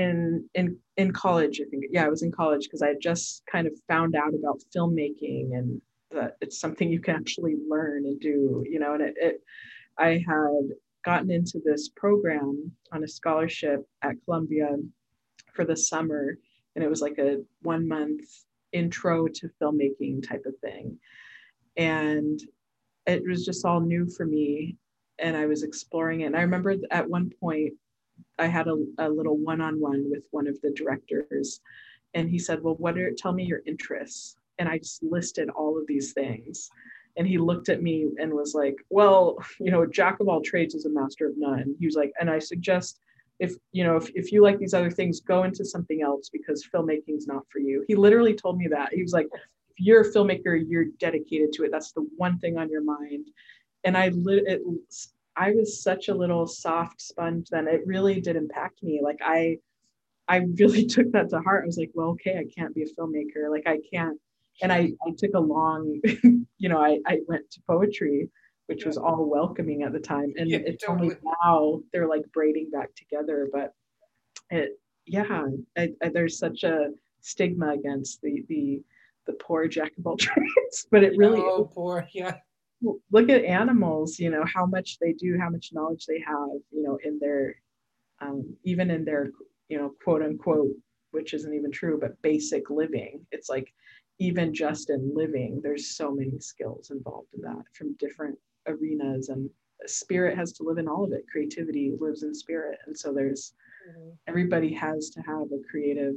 in in in college i think. Yeah i was in college because i just kind of found out about filmmaking and that it's something you can actually learn and do you know and it, it i had gotten into this program on a scholarship at columbia for the summer and it was like a one month intro to filmmaking type of thing. And it was just all new for me and i was exploring it. And i remember at one point I had a, a little one-on-one with one of the directors and he said, well, what are, tell me your interests. And I just listed all of these things. And he looked at me and was like, well, you know, jack of all trades is a master of none. He was like, and I suggest if, you know, if, if you like these other things, go into something else because filmmaking's not for you. He literally told me that. He was like, if you're a filmmaker, you're dedicated to it. That's the one thing on your mind. And I lit it, I was such a little soft sponge then. It really did impact me. Like I, I really took that to heart. I was like, well, okay, I can't be a filmmaker. Like I can't. And I, I took a long, you know, I, I went to poetry, which yeah. was all welcoming at the time. And yeah, it's totally. only now they're like braiding back together. But it, yeah, I, I, there's such a stigma against the, the, the poor jack of all trades, but it really, oh, poor, yeah look at animals you know how much they do how much knowledge they have you know in their um, even in their you know quote unquote which isn't even true but basic living it's like even just in living there's so many skills involved in that from different arenas and spirit has to live in all of it creativity lives in spirit and so there's mm-hmm. everybody has to have a creative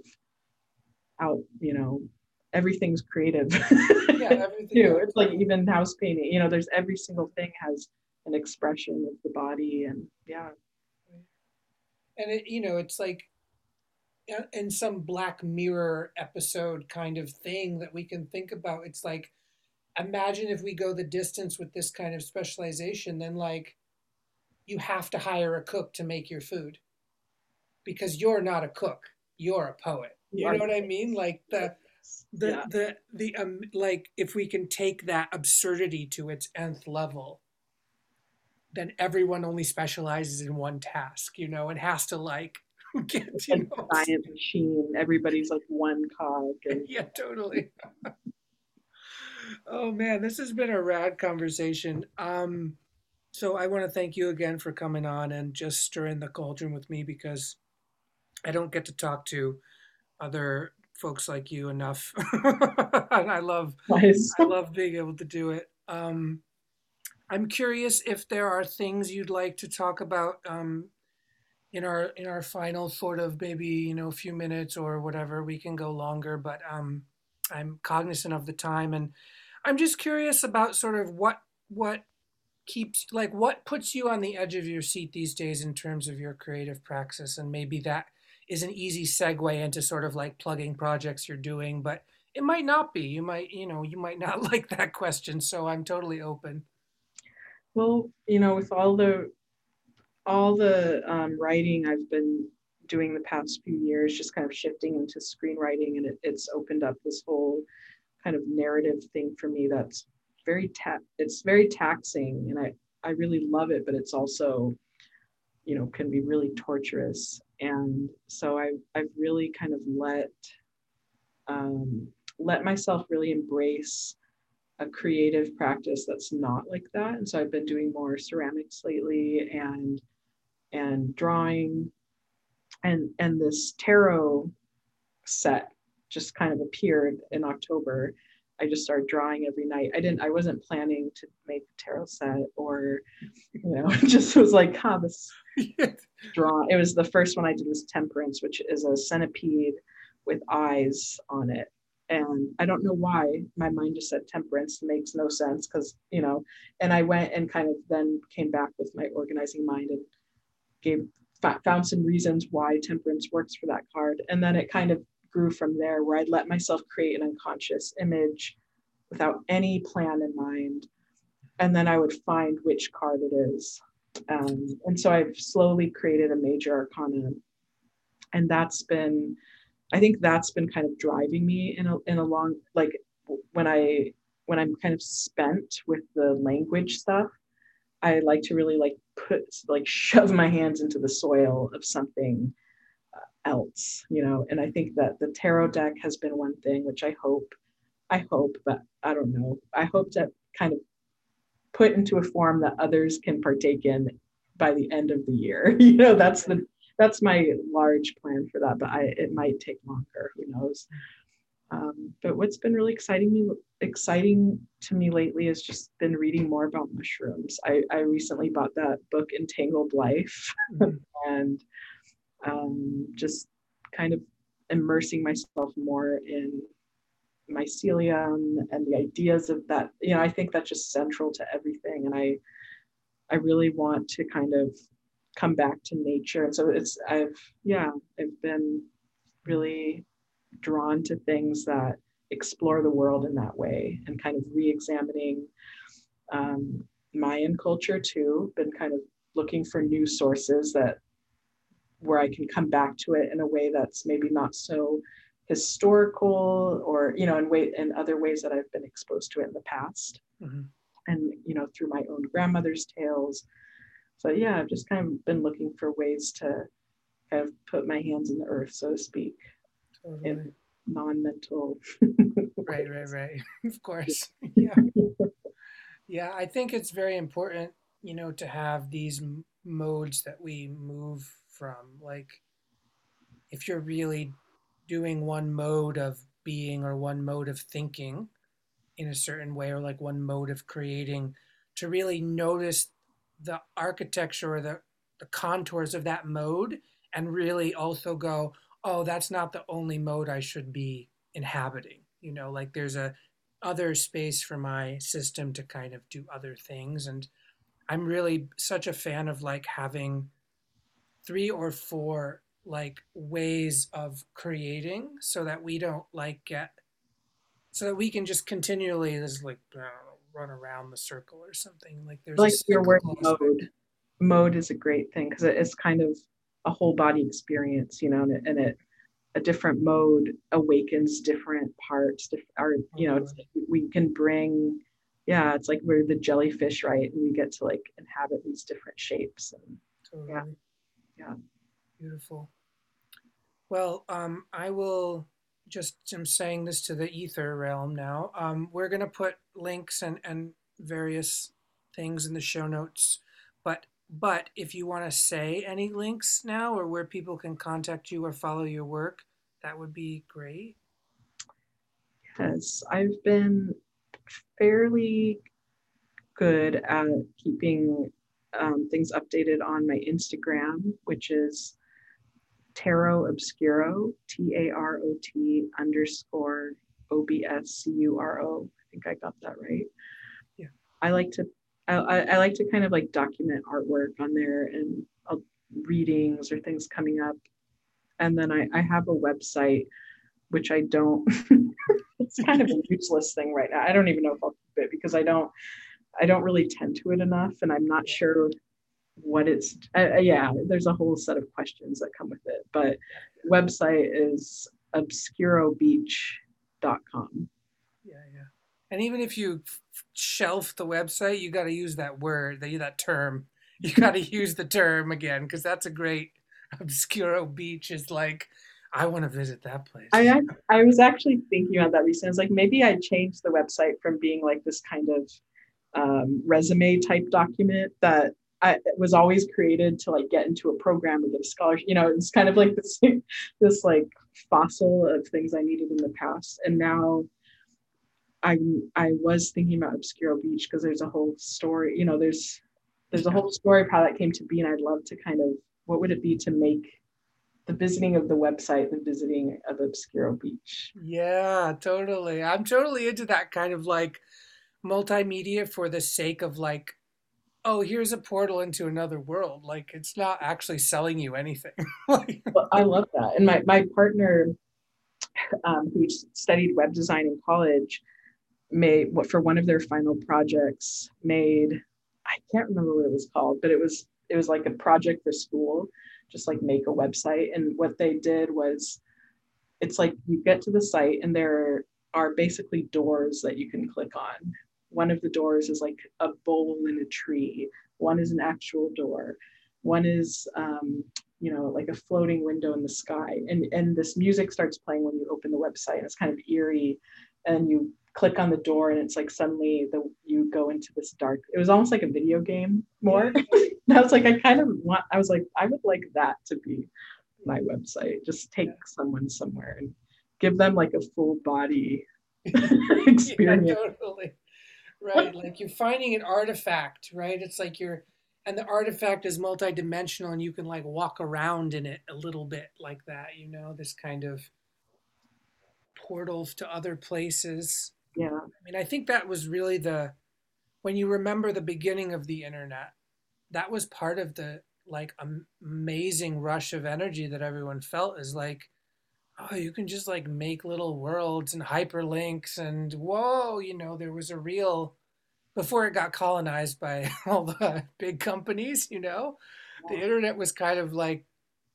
out you know everything's creative yeah, everything too. It's like even house painting, you know, there's every single thing has an expression of the body and yeah. And it, you know, it's like uh, in some black mirror episode kind of thing that we can think about. It's like, imagine if we go the distance with this kind of specialization, then like you have to hire a cook to make your food because you're not a cook, you're a poet. You know what I mean? Like the the yeah. the the um like if we can take that absurdity to its nth level then everyone only specializes in one task you know? And has to like get you know, giant machine everybody's like one cog and... yeah totally. Oh man this has been a rad conversation. Um so i want to thank you again for coming on and just stirring the cauldron with me because i don't get to talk to other folks like you enough, and I love nice. I love being able to do it. Um, I'm curious if there are things you'd like to talk about um, in our in our final sort of maybe you know a few minutes or whatever. We can go longer, but um, I'm cognizant of the time, and I'm just curious about sort of what what keeps like what puts you on the edge of your seat these days in terms of your creative praxis, and maybe that is an easy segue into sort of like plugging projects you're doing, but it might not be. You might, you know, you might not like that question. So I'm totally open. Well, you know, with all the all the um, writing I've been doing the past few years, just kind of shifting into screenwriting, and it, it's opened up this whole kind of narrative thing for me that's very ta- it's very taxing, and I I really love it, but it's also you know can be really torturous and so I, I've really kind of let um, let myself really embrace a creative practice that's not like that. And so I've been doing more ceramics lately and and drawing and and this tarot set just kind of appeared in October. I just started drawing every night. I didn't I wasn't planning to make a tarot set or you know, just was like, huh, this draw. It was the first one I did was Temperance, which is a centipede with eyes on it. And I don't know why my mind just said temperance makes no sense because, you know, and I went and kind of then came back with my organizing mind and gave found some reasons why temperance works for that card. And then it kind of grew from there where I'd let myself create an unconscious image without any plan in mind. And then I would find which card it is um, and so I've slowly created a major arcana. And that's been, I think that's been kind of driving me in a, in a long, like when I, when I'm kind of spent with the language stuff, I like to really like put, like shove my hands into the soil of something else, you know? And I think that the tarot deck has been one thing, which I hope, I hope, but I don't know. I hope to kind of put into a form that others can partake in by the end of the year. you know, that's the that's my large plan for that, but I it might take longer. Who knows? Um, but what's been really exciting me exciting to me lately has just been reading more about mushrooms. I, I recently bought that book Entangled Life, mm-hmm. and um, just kind of immersing myself more in mycelium and the ideas of that you know i think that's just central to everything. And i i really want to kind of come back to nature. And so it's i've yeah i've been really drawn to things that explore the world in that way and kind of re-examining um, mayan culture too. Been kind of looking for new sources that where i can come back to it in a way that's maybe not so historical or you know in way in other ways that I've been exposed to it in the past. Mm-hmm. and you know through my own grandmother's tales. So yeah I've just kind of been looking for ways to kind of put my hands in the earth so to speak totally. in non-mental right right right. Of course. Yeah. Yeah. I think it's very important you know to have these modes that we move from like if you're really doing one mode of being or one mode of thinking in a certain way or like one mode of creating to really notice the architecture or the, the contours of that mode and really also go oh that's not the only mode i should be inhabiting. You know like there's a other space for my system to kind of do other things. And i'm really such a fan of like having three or four like ways of creating so that we don't like get so that we can just continually just like know, run around the circle or something. Like there's like your word mode. Mode is a great thing because it's kind of a whole body experience you know and it, and it a different mode awakens different parts or you know mm-hmm. we can bring yeah it's like we're the jellyfish right? And we get to like inhabit these different shapes and totally. yeah yeah beautiful well, um, I will just I'm saying this to the ether realm now. Um, we're going to put links and, and various things in the show notes, but but if you want to say any links now or where people can contact you or follow your work, that would be great. Yes, I've been fairly good at keeping um, things updated on my Instagram, which is Tarot Obscuro, T A R O T underscore O B S C U R O. I think I got that right. Yeah. I like to I, I like to kind of like document artwork on there and uh, readings or things coming up. And then I, I have a website which I don't it's kind of a useless thing right now. I don't even know if I'll keep it because I don't I don't really tend to it enough and I'm not sure what it's uh, uh, yeah there's a whole set of questions that come with it but website is obscurobeach.com yeah yeah and even if you shelf the website you got to use that word that that term you got to use the term again because that's a great obscuro beach is like I want to visit that place. I I was actually thinking about that recently. I was like, maybe I changed the website from being like this kind of um, resume type document that I was always created to like get into a program or get a scholarship. You know, it's kind of like this this like fossil of things I needed in the past, and now I I was thinking about Obscuro Beach because there's a whole story. You know, there's there's a whole story of how that came to be, and I'd love to kind of what would it be to make the visiting of the website the visiting of Obscuro Beach. Yeah, totally. I'm totally into that kind of like multimedia for the sake of like oh, here's a portal into another world. Like it's not actually selling you anything. well, I love that. And my, my partner, um, who studied web design in college, made what for one of their final projects made I can't remember what it was called, but it was it was like a project for school, just like make a website. And what they did was it's like you get to the site and there are basically doors that you can click on one of the doors is like a bowl in a tree. One is an actual door. One is um, you know like a floating window in the sky. And and this music starts playing when you open the website. And it's kind of eerie. And you click on the door and it's like suddenly the you go into this dark it was almost like a video game more. And i was like i kind of want i was like i would like that to be my website. Just take yeah. someone somewhere and give them like a full body experience. yeah, totally right. Like you're finding an artifact right? It's like you're and the artifact is multidimensional and you can like walk around in it a little bit like that you know this kind of portals to other places. Yeah. I mean i think that was really the when you remember the beginning of the internet that was part of the like amazing rush of energy that everyone felt is like oh you can just like make little worlds and hyperlinks and whoa you know there was a real before it got colonized by all the big companies, you know, the internet was kind of like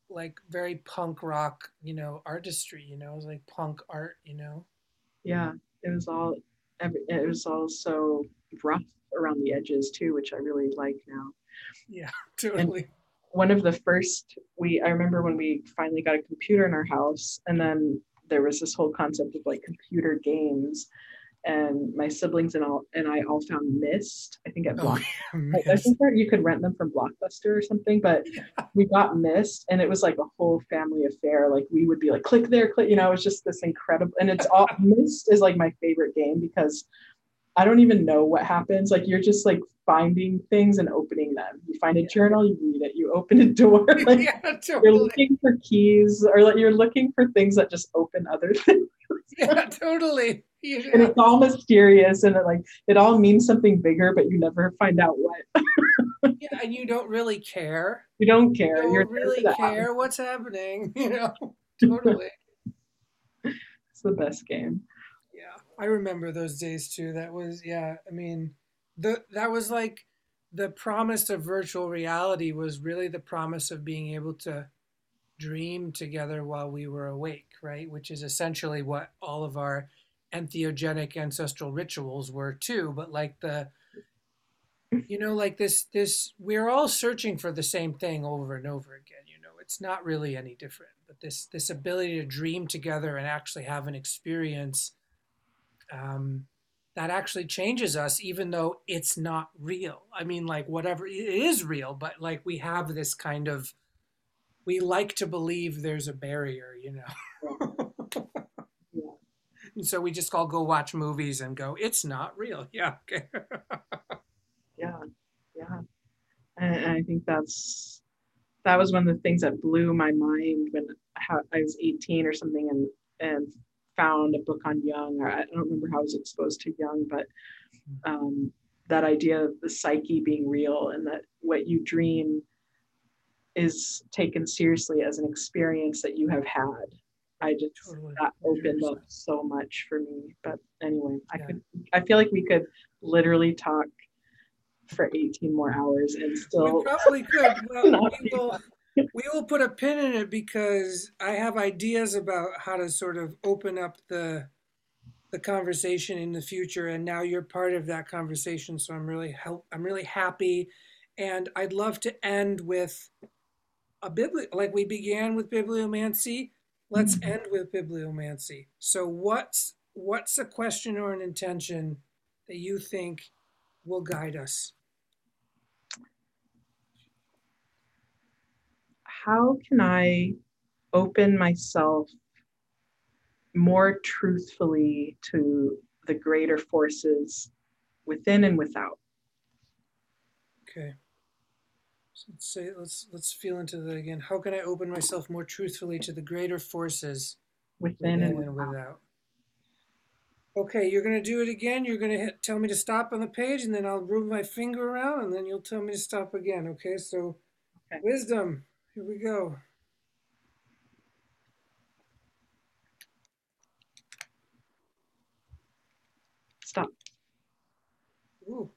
like very punk rock, you know, artistry, you know, it was like punk art, you know. Yeah, it was all it was all so rough around the edges too, which I really like now. Yeah, totally. And one of the first we I remember when we finally got a computer in our house and then there was this whole concept of like computer games and my siblings and all and I all found Myst. I think at Block. Oh, I, think that you could rent them from Blockbuster or something, but yeah. we got Myst and it was like a whole family affair. Like we would be like, click there, click, you know, it was just this incredible and it's all Myst is like my favorite game because I don't even know what happens. Like you're just like finding things and opening them. You find a journal, you read it, you open a door. Like yeah, totally. you're looking for keys or like you're looking for things that just open other things. yeah, totally. Yeah. And it's all mysterious and it like it all means something bigger, but you never find out what. yeah, and you don't really care. You don't care. You don't You're really care what's happening, you know. Totally. it's the best game. Yeah. I remember those days too. That was yeah, I mean the that was like the promise of virtual reality was really the promise of being able to dream together while we were awake, right? Which is essentially what all of our entheogenic ancestral rituals were too. But like the, you know, like this, this, we're all searching for the same thing over and over again. You know, it's not really any different. But this, this ability to dream together and actually have an experience. Um, that actually changes us even though it's not real. I mean like whatever it is real but like we have this kind of we like to believe there's a barrier you know? Yeah. and so we just all go watch movies and go it's not real. Yeah okay. Yeah yeah. And i think that's that was one of the things that blew my mind when i was 18 or something and and found a book on Jung, or I don't remember how I was exposed to Jung, but um, that idea of the psyche being real and that what you dream is taken seriously as an experience that you have had. I just totally. that opened up so much for me. But anyway, I yeah. could I feel like we could literally talk for 18 more hours and still we probably could. Well, we will, we will put a pin in it because I have ideas about how to sort of open up the the conversation in the future and now you're part of that conversation so I'm really help I'm really happy. And I'd love to end with a bibli like we began with bibliomancy let's mm-hmm. end with bibliomancy. So what's what's a question or an intention that you think will guide us how can I open myself more truthfully to the greater forces within and without? Okay. So let's say let's let's feel into that again. How can I open myself more truthfully to the greater forces within, within and, and without. without? Okay, you're going to do it again. You're going to tell me to stop on the page, and then I'll move my finger around, and then you'll tell me to stop again. Okay, so okay. wisdom. Here we go. Stop. Ooh.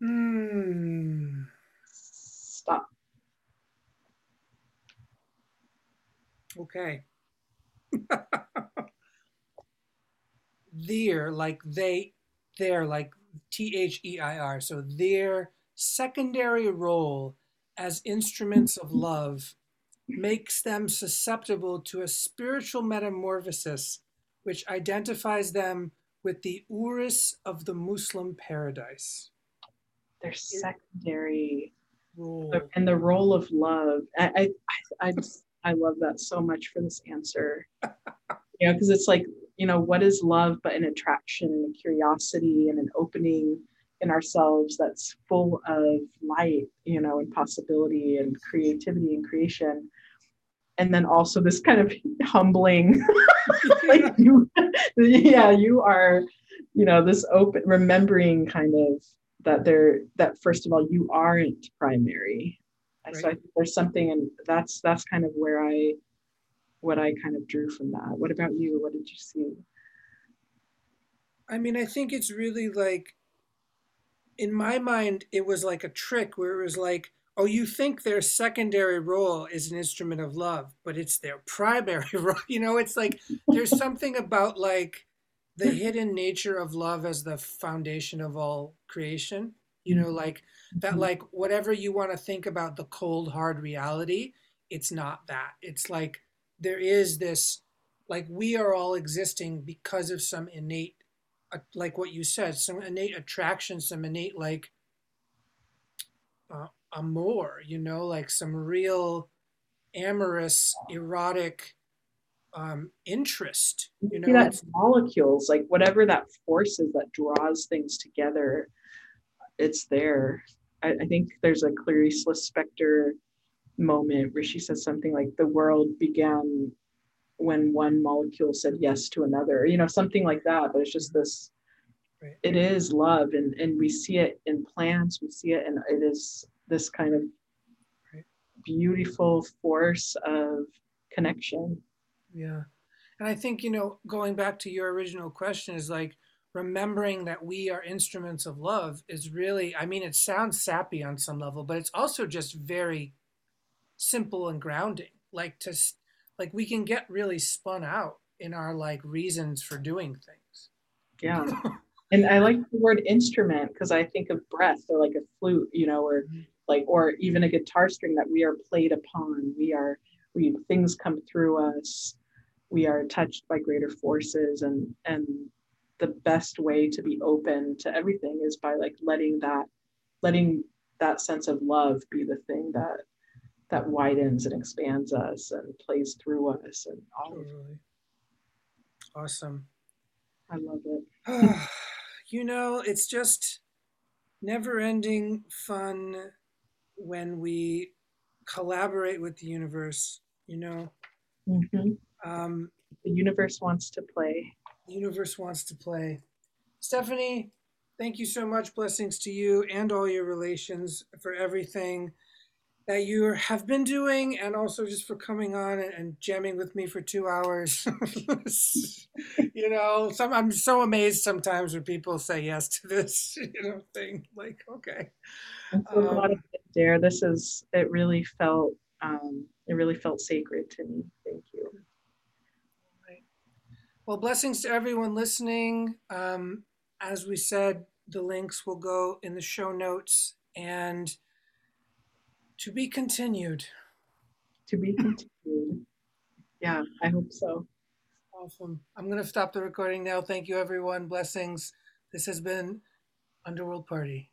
Hmm. Stop. Okay. They're like they, they're like T H E I R. So their secondary role as instruments of love makes them susceptible to a spiritual metamorphosis which identifies them with the houris of the Muslim paradise. Their secondary role and the role of love. I I I, I, I love that so much for this answer. you know, because it's like you know, what is love but an attraction and a curiosity and an opening in ourselves that's full of light, you know, and possibility and creativity and creation. And then also this kind of humbling, like you, yeah, you are, you know, this open, remembering kind of that there, that first of all, you aren't primary. Right. So I think there's something, and that's that's kind of where I, what I mm-hmm. kind of drew from that. What about you? What did you see? I mean, I think it's really like in my mind, it was like a trick where it was like, oh, you think their secondary role is an instrument of love, but it's their primary role. You know, it's like there's something about like the hidden nature of love as the foundation of all creation. You know, like that, mm-hmm. like whatever you want to think about the cold, hard reality, it's not that. It's like there is this, like we are all existing because of some innate like what you said, some innate attraction, some innate like uh, amour, you know, like some real amorous, erotic um, interest. You know, that molecules, like whatever that force is that draws things together, it's there. I, I think there's a Clarice Lispector moment where she says something like the world began when one molecule said yes to another, you know, something like that. But it's just this, right. it is love. And, and we see it in plants, we see it, and it is this kind of right. beautiful force of connection. Yeah. And I think, you know, going back to your original question is like remembering that we are instruments of love is really, I mean, it sounds sappy on some level, but it's also just very simple and grounding. Like to like we can get really spun out in our like reasons for doing things. Yeah. and I like the word instrument because I think of breath or like a flute, you know, or mm-hmm. like or even a guitar string that we are played upon. We are we things come through us. We are touched by greater forces and and the best way to be open to everything is by like letting that letting that sense of love be the thing that that widens and expands us and plays through us and all totally. awesome. I love it. You know it's just never ending fun when we collaborate with the universe you know? Mm-hmm. um, the universe wants to play. The universe wants to play. Stephanie thank you so much. Blessings to you and all your relations for everything that you have been doing and also just for coming on and, and jamming with me for two hours. you know, some I'm so amazed sometimes when people say yes to this, you know, thing. Like, okay. Um, a lot of it, Dare. This is it really felt um, it really felt sacred to me. Thank you. Well, blessings to everyone listening. Um, as we said, the links will go in the show notes and to be continued. To be continued. Yeah, I hope so. Awesome. I'm going to stop the recording now. Thank you, everyone. Blessings. This has been Underworld Party.